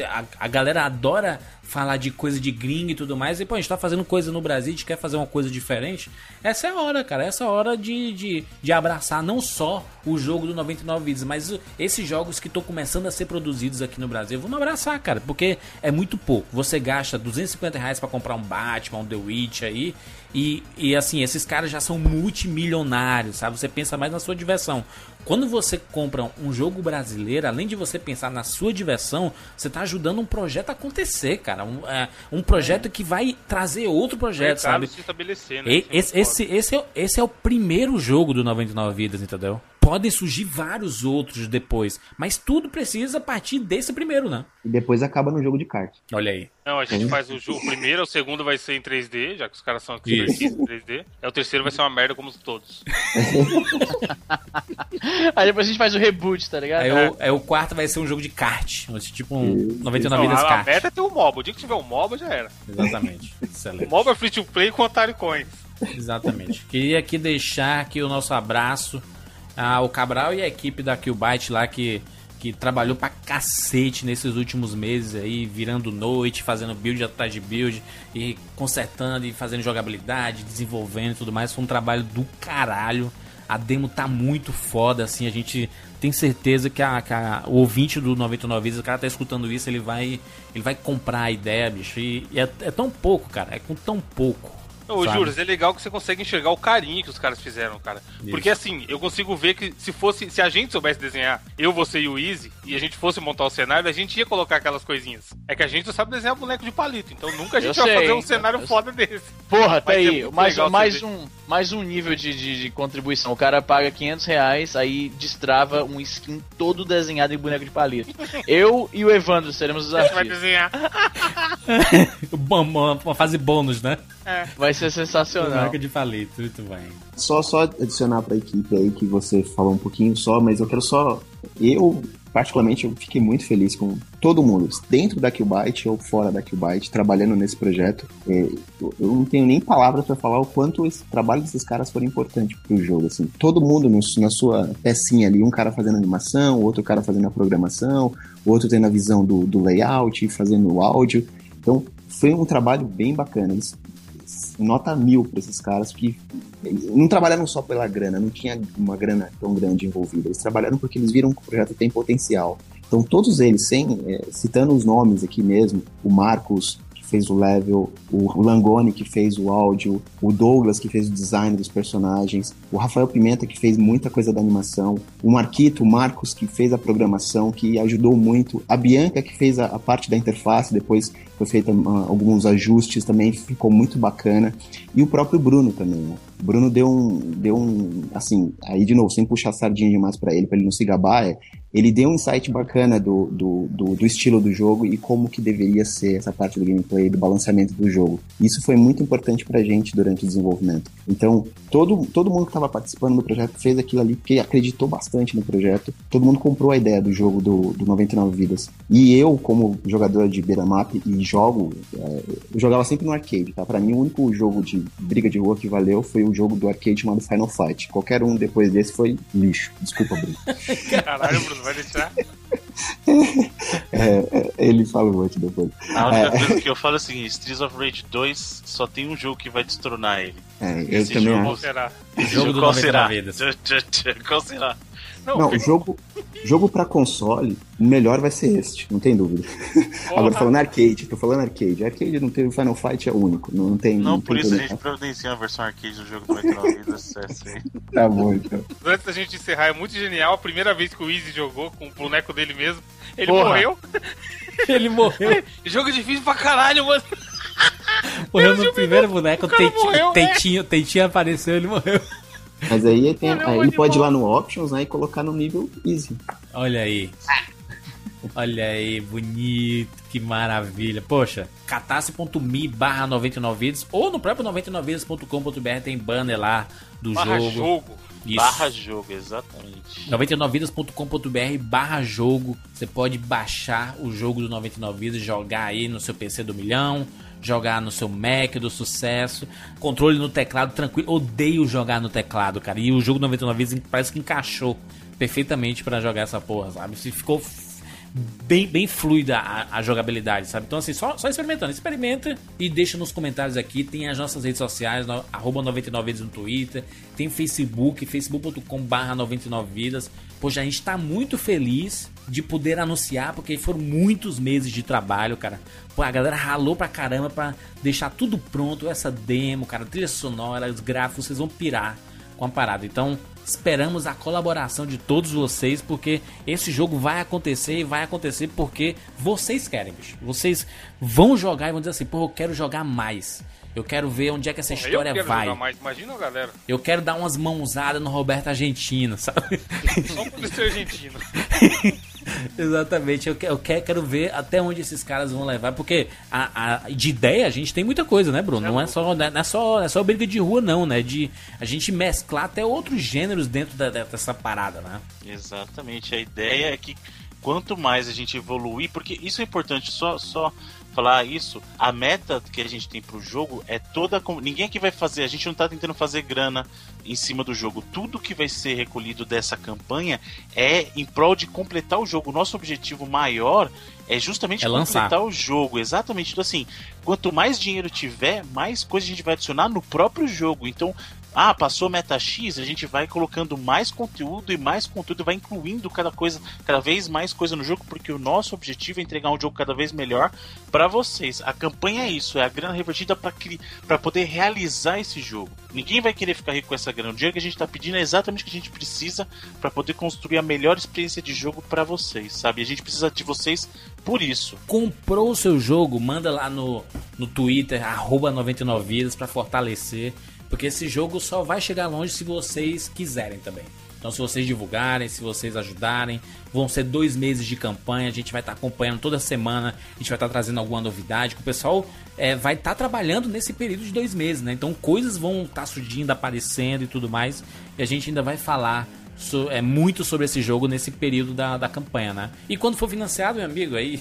A, a galera adora falar de coisa de gringo e tudo mais. E, pô, a gente tá fazendo coisa no Brasil, a gente quer fazer uma coisa diferente. Essa é a hora, cara. Essa é a hora de, de, de abraçar não só o jogo do 99 Vidas, mas esses jogos que estão começando a ser produzidos aqui no Brasil. Vamos abraçar, cara, porque é muito pouco. Você gasta 250 reais pra comprar um Batman, um The Witch aí. E, e assim, esses caras já são multimilionários, sabe? Você pensa mais na sua diversão. Quando você compra um jogo brasileiro, além de você pensar na sua diversão, você tá ajudando um projeto a acontecer, cara. Um, é, um projeto que vai trazer outro projeto, sabe? se estabelecer, né? E- é Esse, esse, esse, é, esse é o primeiro jogo do 99 Vidas, entendeu? Podem surgir vários outros depois, mas tudo precisa partir desse primeiro, né? E depois acaba no jogo de kart. Olha aí. Não, a gente faz o jogo o primeiro, o segundo vai ser em 3D, já que os caras são expertise em 3D. É o terceiro vai ser uma merda como todos. Aí depois a gente faz o reboot, tá ligado? Aí, o, aí o quarto vai ser um jogo de kart, tipo um 99 Não, Vidas a, a kart. meta é ter o MOBA. O dia que tiver o MOBA já era. Exatamente. O Excelente. MOBA é free to play com Atari Coins. Exatamente. Queria aqui deixar aqui o nosso abraço ao Cabral e a equipe da Killbyte lá que, que trabalhou pra cacete nesses últimos meses aí, virando noite, fazendo build atrás de build e consertando e fazendo jogabilidade, desenvolvendo e tudo mais. Foi um trabalho do caralho. A demo tá muito foda, assim, a gente tem certeza que, a, que a- o ouvinte do 99 Vidas, o cara tá escutando isso, ele vai ele vai comprar a ideia, bicho. E, e é, é tão pouco, cara, é com tão pouco. Ô, sabe? Juras, é legal que você consegue enxergar o carinho que os caras fizeram, cara. Porque assim, eu consigo ver que se fosse. Se a gente soubesse desenhar, eu, você e o Easy, e a gente fosse montar o cenário, a gente ia colocar aquelas coisinhas. É que a gente não sabe desenhar boneco de palito, então nunca a gente Eu vai sei, fazer um cenário Eu- foda desse. Porra, tá é aí. muito mais, mais, um, mais um nível de, de, de contribuição. O cara paga 500 reais, aí destrava um skin todo desenhado em boneco de palito. Eu e o Evandro seremos os A gente vai artistas. desenhar. Bom, uma, uma fase bônus, né? Vai ser sensacional. Marca de palito, muito bem. Só, só adicionar pra equipe aí que você falou um pouquinho só, mas eu quero só. Eu, particularmente, eu fiquei muito feliz com todo mundo, dentro da Qbyte ou fora da Qbyte, trabalhando nesse projeto. É, eu, não tenho nem palavras pra falar o quanto esse trabalho desses caras foi importante pro jogo. Assim, todo mundo no- na sua pecinha ali, um cara fazendo animação, outro cara fazendo a programação, o outro tendo a visão do, do layout, fazendo o áudio. Então, foi um trabalho bem bacana. Eles- nota mil pra esses caras que não trabalharam só pela grana, não tinha uma grana tão grande envolvida. Eles trabalharam porque eles viram que o projeto tem potencial. Então, todos eles, sem é, citando os nomes aqui mesmo, o Marcos, que fez o level, o Langoni, que fez o áudio, o Douglas, que fez o design dos personagens, o Rafael Pimenta, que fez muita coisa da animação, o Marquito, o Marcos, que fez a programação, que ajudou muito, a Bianca, que fez a, a parte da interface, depois foi feita ah, alguns ajustes, também ficou muito bacana, e o próprio Bruno também, né? O Bruno deu um, deu um, assim, aí de novo, sem puxar sardinha demais pra ele, pra ele não se gabar, é, ele deu um insight bacana do, do, do, do estilo do jogo e como que deveria ser essa parte do gameplay, do balanceamento do jogo. Isso foi muito importante pra gente durante o desenvolvimento. Então, todo, todo mundo que estava participando do projeto fez aquilo ali porque acreditou bastante no projeto. Todo mundo comprou a ideia do jogo do, do 99 Vidas. E eu, como jogador de beat'em e jogo, é, eu jogava sempre no arcade, tá? Pra mim, o único jogo de briga de rua que valeu foi o jogo do arcade chamado Final Fight. Qualquer um depois desse foi lixo. Desculpa, Bruno. Caralho, Bruno, vai deixar. É, é, ele fala um monte depois. A única coisa que eu falo é assim: Streets of Rage 2 só tem um jogo que vai destronar ele. É, eu Esse também jogo- Qual acho. será? Esse Jogo do qual 99 será? vidas. Qual será? Não, Não, jogo, jogo pra console, o melhor vai ser este, não tem dúvida. Agora falando arcade, tô falando arcade. Arcade não tem o Final Fight é único, não, não tem. Não, tem por isso a gente providencia a versão arcade do jogo do 99 vidas. é assim. Tá bom, então. Antes da gente encerrar, é muito genial. A primeira vez que o Easy jogou com o boneco dele mesmo, ele Porra. morreu. Ele morreu. Jogo difícil pra caralho, mano. Morreu no primeiro boneco. O cara Tentinho, morreu, tentinho, tentinho apareceu, ele morreu. Mas aí, tem, aí ele pode ir lá no Options né, e colocar no nível Easy. Olha aí. Olha aí, bonito, que maravilha. Poxa, catarse.me barra 99vidas ou no próprio 99vidas.com.br tem banner lá do Barra jogo. jogo. Isso. Barra jogo, exatamente. 99vidas.com.br barra jogo. Você pode baixar o jogo do 99 Vidas, jogar aí no seu PC do milhão, jogar no seu Mac do sucesso, controle no teclado tranquilo. Odeio jogar no teclado, cara. E o jogo 99 Vidas parece que encaixou perfeitamente pra jogar essa porra, sabe? Se ficou bem, bem fluida a, a jogabilidade, sabe? Então, assim, só, só experimentando. Experimenta e deixa nos comentários aqui. Tem as nossas redes sociais, arroba 99vidas no Twitter. Tem Facebook, facebook.com barra 99vidas. Poxa, a gente tá muito feliz de poder anunciar, porque foram muitos meses de trabalho, cara. Pô, a galera ralou pra caramba pra deixar tudo pronto, essa demo, cara, trilha sonora, os gráficos, vocês vão pirar com a parada. Então, esperamos a colaboração de todos vocês, porque esse jogo vai acontecer e vai acontecer porque vocês querem, bicho. Vocês vão jogar e vão dizer assim, pô, eu quero jogar mais. Eu quero ver onde é que essa Eu história quero vai. jogar mais. Imagina galera. Eu quero dar umas mãozadas no Roberto Argentino, sabe? Só por ser argentino. Exatamente, eu, que- eu que- quero ver até onde esses caras vão levar, porque a, a- de ideia a gente tem muita coisa, né, Bruno? Não é só, não é só, é só briga de rua, não, né? De a gente mesclar até outros gêneros dentro da- dessa parada, né? Exatamente. A ideia é que quanto mais a gente evoluir, porque isso é importante, só, só falar isso, a meta que a gente tem pro jogo é toda. Ninguém aqui vai fazer, a gente não tá tentando fazer grana em cima do jogo. Tudo que vai ser recolhido dessa campanha é em prol de completar o jogo. Nosso objetivo maior é justamente É lançar. completar o jogo. Exatamente. Então, assim, quanto mais dinheiro tiver, mais coisa a gente vai adicionar no próprio jogo. Então, ah, passou meta X, a gente vai colocando mais conteúdo e mais conteúdo, vai incluindo cada coisa, cada vez mais coisa no jogo, porque o nosso objetivo é entregar um jogo cada vez melhor para vocês. A campanha é isso, é a grana revertida para poder realizar esse jogo. Ninguém vai querer ficar rico com essa grana. O dinheiro que a gente tá pedindo é exatamente o que a gente precisa para poder construir a melhor experiência de jogo para vocês, sabe? A gente precisa de vocês por isso. Comprou o seu jogo, manda lá no, no Twitter, arroba 99vidas pra fortalecer, porque esse jogo só vai chegar longe se vocês quiserem também. Então, se vocês divulgarem, se vocês ajudarem, vão ser dois meses de campanha. A gente vai estar acompanhando toda semana, a gente vai estar trazendo alguma novidade. Que o pessoal é, vai estar trabalhando nesse período de dois meses, né? Então, coisas vão estar surgindo, aparecendo e tudo mais. E a gente ainda vai falar so- é, muito sobre esse jogo nesse período da, da campanha, né? E quando for financiado, meu amigo, aí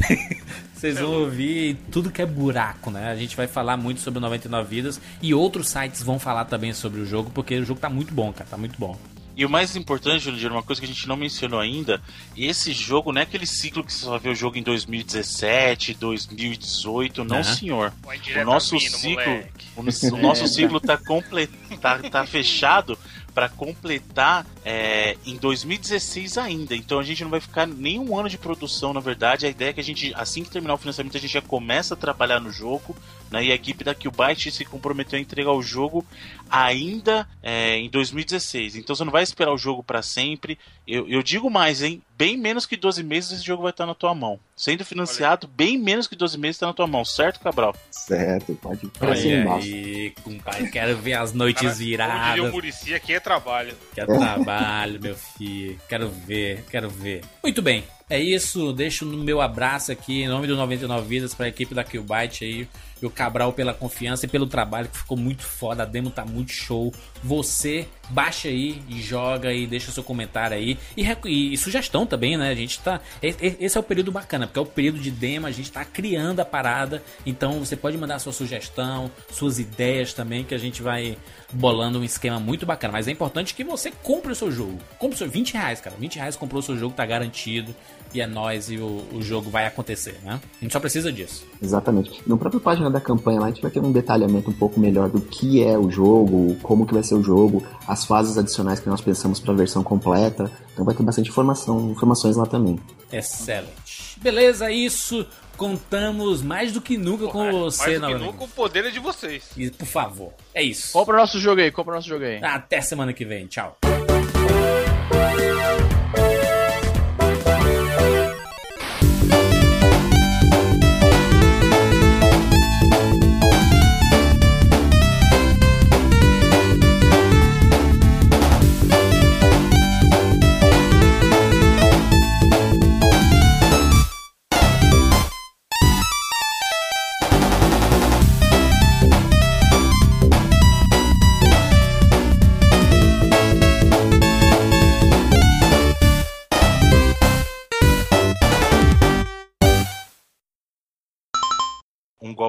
vocês vão ouvir tudo que é buraco, né? A gente vai falar muito sobre o 99 Vidas e outros sites vão falar também sobre o jogo, porque o jogo tá muito bom, cara, tá muito bom. E o mais importante, Juliano, uma coisa que a gente não mencionou ainda, esse jogo não é aquele ciclo que você só vê o jogo em 2017, 2018, não Aham. senhor. O nosso mim, ciclo, moleque. o, o nosso ciclo tá, comple, tá, tá fechado para completar é, em 2016 ainda. Então a gente não vai ficar nem um ano de produção, na verdade. A ideia é que a gente, assim que terminar o financiamento, a gente já começa a trabalhar no jogo. Né, e a equipe da Qbyte se comprometeu a entregar o jogo ainda é, em 2016. Então você não vai esperar o jogo para sempre. Eu, eu digo mais, hein? Bem menos que 12 meses esse jogo vai estar na tua mão. Sendo financiado, bem menos que 12 meses está na tua mão, certo, Cabral? Certo, pode Olha aí, compadre, quero ver as noites Cara, Como diria o viradas. Murici, aqui é trabalho. Quero trabalho, meu filho. Quero ver, quero ver. Muito bem. É isso, deixo no meu abraço aqui em nome do 99 Vidas para a equipe da Killbyte aí, e o Cabral pela confiança e pelo trabalho que ficou muito foda, a demo tá muito show. Você baixa aí joga e deixa seu comentário aí e, e- e sugestão também, né? A gente tá esse é o período bacana, porque é o período de demo, a gente tá criando a parada, então você pode mandar sua sugestão, suas ideias também que a gente vai bolando um esquema muito bacana. Mas é importante que você compre o seu jogo. Compre o seu 20 reais, cara. 20 reais comprou o seu jogo, tá garantido. e é nóis e o, o jogo vai acontecer, né? A gente só precisa disso. Exatamente. Na própria página da campanha lá, a gente vai ter um detalhamento um pouco melhor do que é o jogo, como que vai ser o jogo, as fases adicionais que nós pensamos para a versão completa. Então vai ter bastante informação, informações lá também. Excelente. Beleza, é isso. Contamos mais do que nunca com você, Mais do que nunca, o poder é de vocês. E, por favor, é isso. Compra o nosso jogo aí, compra o nosso jogo aí. Até semana que vem. Tchau.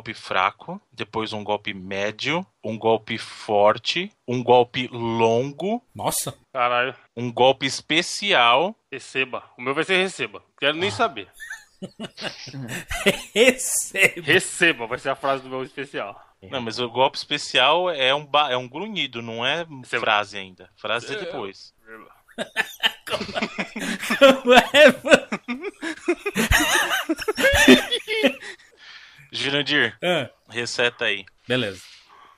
Golpe fraco, depois um golpe médio, um golpe forte, um golpe longo, Nossa. Caralho. um golpe especial. Receba. O meu vai ser receba. Quero nem saber. Receba. Receba, vai ser a frase do meu especial. Não, mas o golpe especial é um, ba- é um grunhido, não é Você- frase ainda. Frase é É. depois. Jurandir, Ah, reseta aí, Beleza.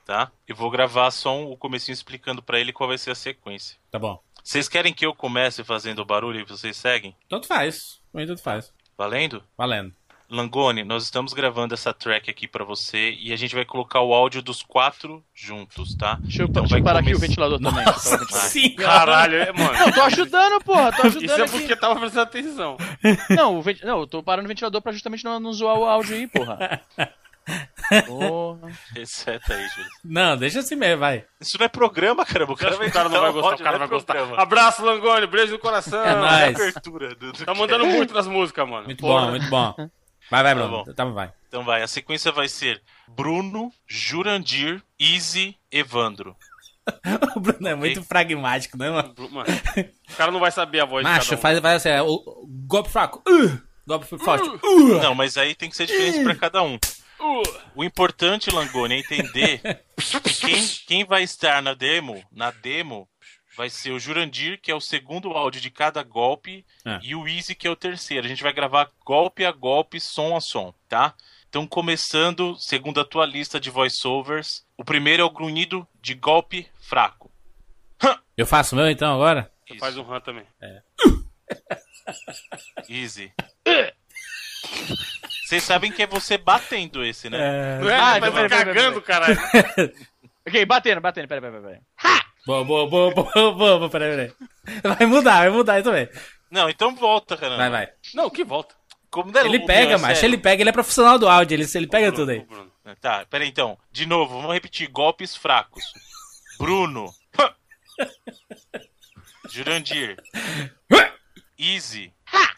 tá? Eu vou gravar só o comecinho explicando pra ele qual vai ser a sequência. Tá bom. Vocês querem que eu comece fazendo o barulho e vocês seguem? Tanto faz. Tanto faz. Valendo? Valendo. Langone, nós estamos gravando essa track aqui pra você e a gente vai colocar o áudio dos quatro juntos, tá? Deixa eu, Então deixa eu vai parar aqui o começar- ventilador também. Nossa o senhora. Caralho, é, mano. Não, tô ajudando, porra, tô ajudando Isso é aqui. porque tava prestando atenção. Não, o venti... não, eu tô parando o ventilador pra justamente não, não zoar o áudio aí, porra. Porra. Reseta aí, Júlio. Não, deixa assim mesmo, vai. Isso não é programa, caramba. O cara O vai cara não vai o gostar, o cara vai é gostar. programa. Abraço, Langoni, beijo no coração. É É nóis. abertura do, do Tá mandando muito nas músicas, mano. Muito Porra. bom, muito bom. Vai, vai, Tá Bruno. bom. Tá, vai. Então vai, a sequência vai ser Bruno, Jurandir, Easy, Evandro. O Bruno é muito pragmático, né, mano? Mano, o cara não vai saber a voz de Macho, cada um. faz, faz assim, é, o, o golpe fraco. Uh, golpe forte. Uh. Não, mas aí tem que ser diferente pra cada um. Uh, O importante, Langoni, é entender que quem, quem vai estar na demo, na demo, vai ser o Jurandir, que é o segundo áudio de cada golpe, É. e o Easy, que é o terceiro. A gente vai gravar golpe a golpe, som a som, tá? Então, começando, segundo a tua lista de voiceovers, o primeiro é o grunhido de golpe fraco. Eu faço o meu então agora? Isso. faz um run também. Easy. Vocês sabem que é você batendo esse, né? Não é? Ah, então vai peraí, cagando, caralho. Ok, batendo, batendo, peraí, peraí, peraí. Boa, boa, boa, boa, boa, boa, peraí, peraí. Vai mudar, vai mudar isso também. Não, então volta, caramba. Vai, vai. Não, que volta. Como não é Ele pega, é macho, ele pega, ele é profissional do áudio, ele, ele pega Bruno, tudo aí. Bruno. Tá, peraí então. De novo, vamos repetir. Golpes fracos. Bruno. Jurandir. Easy.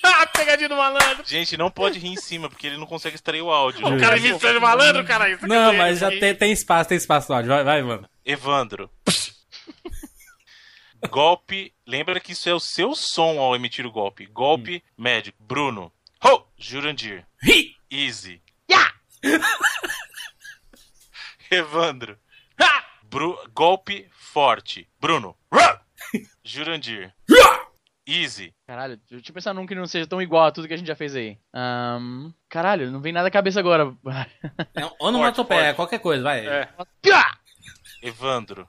Ah, pegadinha do malandro. Gente, não pode rir em cima, porque ele não consegue extrair o áudio. O cara me de malandro, cara. Isso Não, mas já tem, tem espaço, tem espaço no áudio. Vai, vai, mano. Evandro. golpe. Lembra que isso é o seu som ao emitir o golpe. Golpe médio. Bruno. Ho! Jurandir. Hi! Easy. Evandro. Bru- golpe forte. Bruno. Jurandir. Easy. Caralho, deixa eu pensar num que não seja tão igual a tudo que a gente já fez aí. Ahn, caralho, não vem nada à cabeça agora. É, Onomatopeia, qualquer coisa, vai. É. Evandro.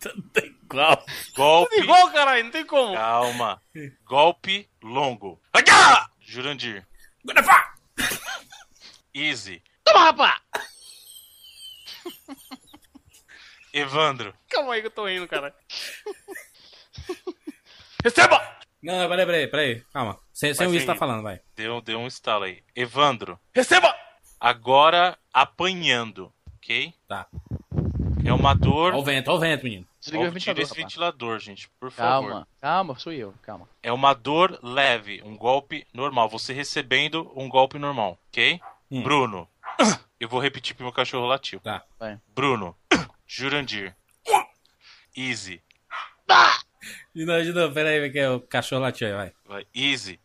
Tudo igual. Golpe. Igual, caralho, não tem como. Calma. Golpe longo. Jurandir. Easy. Toma, rapá! Evandro. Calma aí que eu tô rindo, cara. Receba! Não, peraí, peraí, peraí. Calma. Sem, sem o sem tá falando, vai. Deu, deu um estalo aí. Evandro. Receba! Agora apanhando. Ok? Tá. É uma dor. Ó o vento, ó o vento, menino. Desliga o tira ventilador, esse rapá. ventilador, gente, por favor. Calma, calma, sou eu, calma. É uma dor leve, um golpe normal. Você recebendo um golpe normal, ok? Hum. Bruno. Eu vou repetir pro meu cachorro latir. Tá. Vai. Bruno. Jurandir. Easy. De novo, de novo, peraí, que é o cachorro latiu aí, vai. Vai. Easy.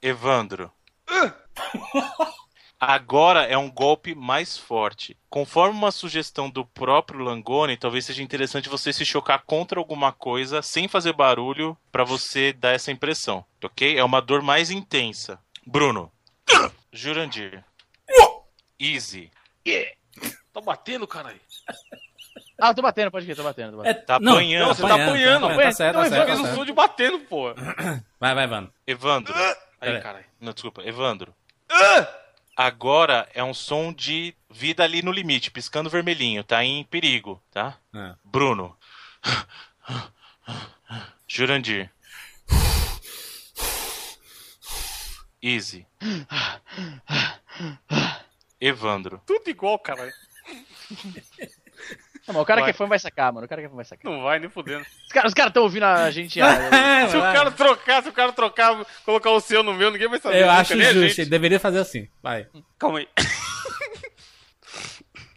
Evandro. Agora é um golpe mais forte. Conforme uma sugestão do próprio Langoni, talvez seja interessante você se chocar contra alguma coisa sem fazer barulho pra você dar essa impressão, ok? É uma dor mais intensa. Bruno. Jurandir. Easy. Tá batendo, caralho. Ah, eu tô batendo, pode ir, tô batendo. Tô batendo. Tá não, apanhando. Não, você tá apanhando. Tá, certo, tá certo, eu tá fiz um certo. som de batendo, pô. Vai, vai, Vano. Evandro. Aí, caralho. Não, desculpa. Evandro. Agora é um som de vida ali no limite, piscando vermelhinho. Tá em perigo, tá? Ah. Bruno. Jurandir. Easy. Evandro. Tudo igual, caralho. Não, mas o cara Vai. que é fã vai sacar, mano. O cara que é fã vai sacar. Não vai nem fudendo. Os caras os caras tão ouvindo a gente. ah, Se o cara trocar, se o cara trocar, colocar o seu no meu, ninguém vai saber. Eu acho a justo, gente. ele deveria fazer assim. Vai. Calma aí.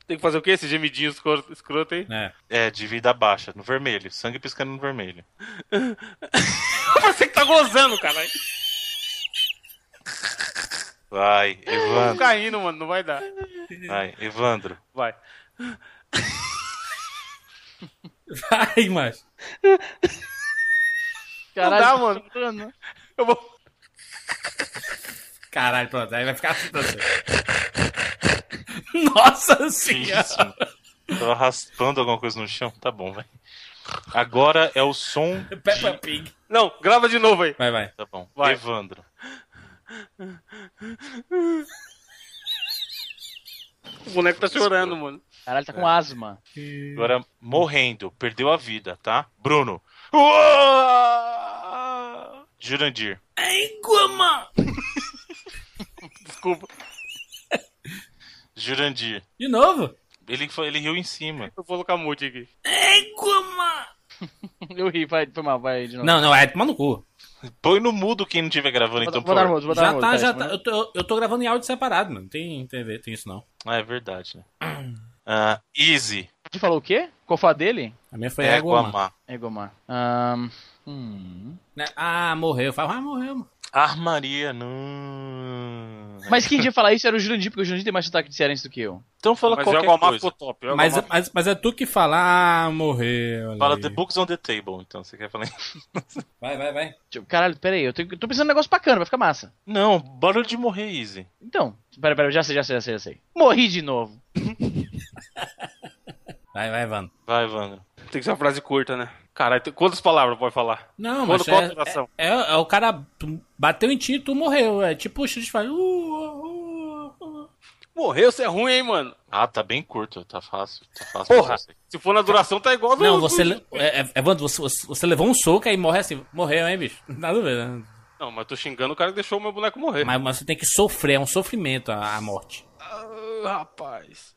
Tem que fazer o quê? Esse gemidinho escroto, escroto aí? É. É, de vida baixa, no vermelho. Sangue piscando no vermelho. Você que tá gozando, caralho. Vai, Tô Evandro. caindo, mano, não vai dar. Vai, Evandro. Vai. Vai, mas. Caralho, Não dá, mano. Eu vou. Caralho, pronto, aí vai ficar assim pra você. Nossa senhora! Isso. Tô raspando alguma coisa no chão? Tá bom, vai. Agora é o som. Peppa Pig. Não, grava de novo aí. Vai, vai. Tá bom. Vai. Evandro. O boneco tá chorando, mano. Caralho, tá com asma. Agora morrendo. Perdeu a vida, tá? Bruno. Uá! Jurandir. Desculpa. Jurandir. De novo? Ele, foi, ele riu em cima. Eu vou colocar mute aqui. Eu ri, vai, foi mal, vai de novo. Não, não, é tomar no cu. Põe no mudo quem não estiver gravando, então, vou dar mudo, vou dar Já no tá, mudo. já tá. Eu tô, eu tô gravando em áudio separado, mano. Tem, tem, tem, tem isso não. Ah, é verdade, né? Ah, easy. Você falou o quê? Qual foi a dele? A minha foi Égua, má. Egomar. Ahn. hum. Né? Ah, morreu. Eu falo, ah, morreu, mano. Armaria, não. Mas quem ia falar isso era o Jurandir, porque o Jurandir tem mais sotaque de cearense do que eu. Então fala Mas qualquer coisa. ficou top. Mas, Elgomar- mas, mas é tu que fala, ah, morreu. Fala aí. The Books on the Table, então. Você quer falar? Vai, vai, vai. Tipo, Caralho, pera aí, eu, tenho- eu tô pensando em um negócio bacana, vai ficar massa. Não, barulho de morrer, Easy. Então, pera, pera, já sei, já sei, já sei, já sei. Morri de novo. Vai, vai, Vano. Vai, Evandro. Tem que ser uma frase curta, né? Caralho, quantas palavras pode falar? Não, Quando mas qual é, a é, é, é o cara tu bateu em ti e tu morreu. É tipo o Street Fighter. Uh, uh, uh. Morreu, você é ruim, hein, mano? Ah, tá bem curto, tá fácil. Tá fácil Porra, se for na duração, tá igual do- Não, do- você. le- É, é, Evandro, você, você- você levou um soco e morre assim. Morreu, hein, bicho? Nada a ver, né? Não, mas eu tô xingando o cara que deixou o meu boneco morrer. Mas, mas você tem que sofrer, é um sofrimento a, a morte. Ah, rapaz.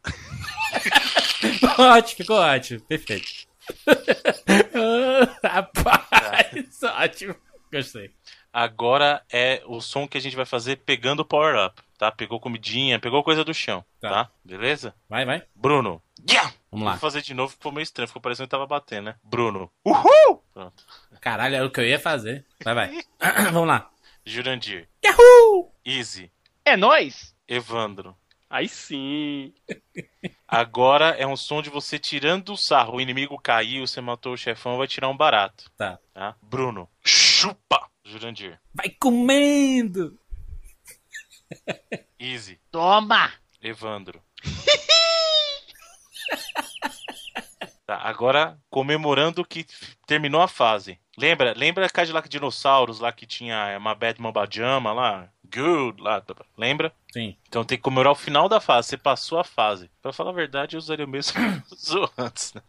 ótimo, ficou ótimo. Perfeito. Rapaz, ótimo. Gostei. Agora é o som que a gente vai fazer pegando o power-up, tá? Pegou comidinha, pegou coisa do chão, Tá. tá? Beleza? Vai, vai. Bruno. Yeah! Vamos Vou lá. fazer de novo, ficou meio estranho, ficou parecendo que tava batendo, né? Bruno. Uhul! Pronto. Caralho, era o que eu ia fazer. Vai, vai. Vamos lá. Jurandir. Yahoo! Easy. É nóis! Evandro. Aí sim. Agora é um som de você tirando o sarro. O inimigo caiu, você matou o chefão, vai tirar um barato. Tá. Tá? Bruno. Chupa! Jurandir. Vai comendo! Easy. Toma! Evandro. tá, agora comemorando que terminou a fase. Lembra, lembra Cadillac Dinossauros lá que tinha uma Bad Mambajama lá? Good lá, tá, tá. lembra? Sim. Então tem que comemorar o final da fase. Você passou a fase. Pra falar a verdade, eu usaria o mesmo antes, né?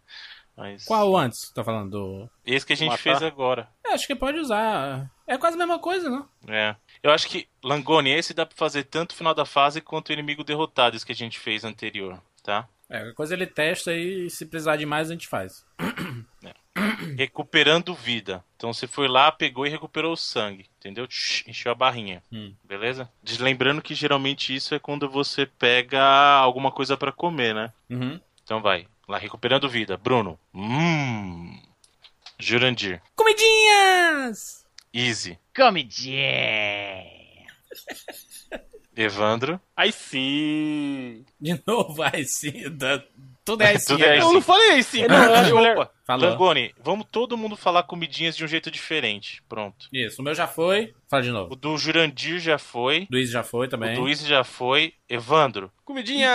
Mas Qual antes? Tá falando do. esse que a gente Matar? fez agora. É, acho que pode usar. É quase a mesma coisa, não? É. Eu acho que Langoni, esse dá pra fazer tanto o final da fase quanto o inimigo derrotado, esse que a gente fez anterior, tá? É, qualquer coisa ele testa e se precisar de mais a gente faz. recuperando vida. Então você foi lá, pegou e recuperou o sangue, entendeu? Encheu a barrinha, Hum. beleza? Lembrando que geralmente isso é quando você pega alguma coisa pra comer, né? Uhum. Então vai, lá recuperando vida. Bruno. Hum. Jurandir. Comidinhas! Easy. Comidinha. Evandro. Aí sim. De novo, aí sim. da- Tudo é aí sim. É né? Eu não falei aí sim. Não, mulher- Opa. Falou. Langoni, vamos todo mundo falar comidinhas de um jeito diferente. Pronto. Isso, o meu já foi. Fala de O novo. do Jurandir já foi. Luiz já foi O também. do Easy já foi. Evandro. Comidinha.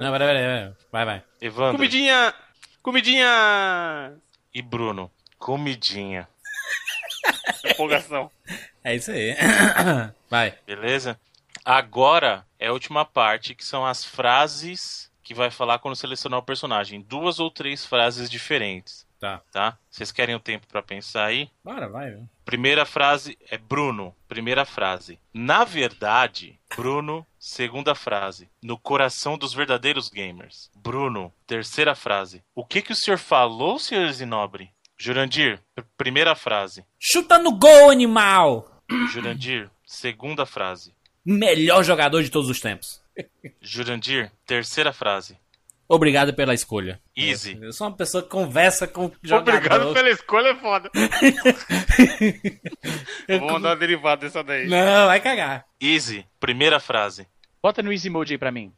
Não, peraí, peraí, peraí. Vai, vai. Evandro. Comidinha. Comidinha. E Bruno. Comidinha. Empolgação. É isso aí. Vai. Beleza? Agora é a última parte, que são as frases que vai falar quando selecionar o personagem. Duas ou três frases diferentes, Tá. tá? Vocês querem um tempo pra pensar aí? Bora, vai. viu? Primeira frase é Bruno. Primeira frase. Na verdade, Bruno. Segunda frase. No coração dos verdadeiros gamers. Bruno. Terceira frase. O que que o senhor falou, senhor Zinobre? Jurandir. pr- Primeira frase. Chuta no gol, animal! Jurandir. Segunda frase. Melhor jogador de todos os tempos. Jurandir. Terceira frase. Obrigado pela escolha. Easy. Eu sou uma pessoa que conversa com jogador. Obrigado pela escolha, é foda. Eu vou mandar uma derivada dessa daí. Não, vai cagar. Easy. Primeira frase. Bota no Easy Mode aí pra mim.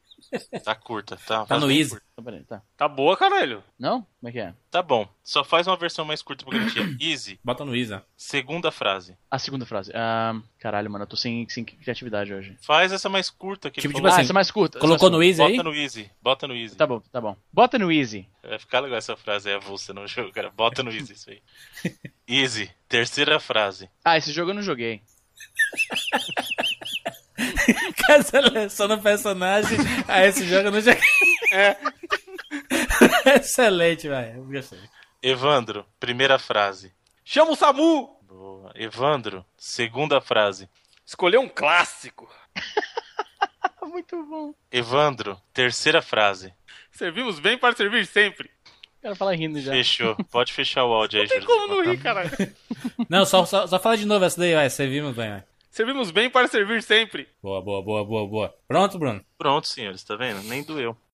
Tá curta, tá? Tá Faz no easy. curta. Peraí, tá. Tá boa, caralho. Não? Como é que é? Tá bom. Só faz uma versão mais curta pra garantia. Easy. Bota no Isa. Segunda frase. A segunda frase. Ah, caralho, mano, eu tô sem, sem criatividade hoje. Faz essa mais curta que ele Tipo, falou. assim, ah, essa é mais curta. Colocou é no Easy aí? Bota no easy. Bota no easy. Tá bom, tá bom. Bota no Easy. Vai ficar legal essa frase aí, você não jogo, cara. Bota no easy isso aí. Easy. Terceira frase. Ah, esse jogo eu não joguei. Seleciona o personagem. Aí esse jogo eu não joguei. É. Excelente, velho. Gostei. Evandro. Primeira frase. Chama o Samu. Boa. Evandro. Segunda frase. Escolheu um clássico. Muito bom. Evandro. Terceira frase. Servimos bem para servir sempre. Quero falar rindo já. Fechou. Pode fechar o áudio aí, Não tem como não rir, caralho. Não, só, só, só fala de novo essa daí, vai. Servimos bem, vai. Servimos bem para servir sempre. Boa, boa, boa, boa, boa. Pronto, Bruno? Pronto, senhores, tá vendo? Nem doeu.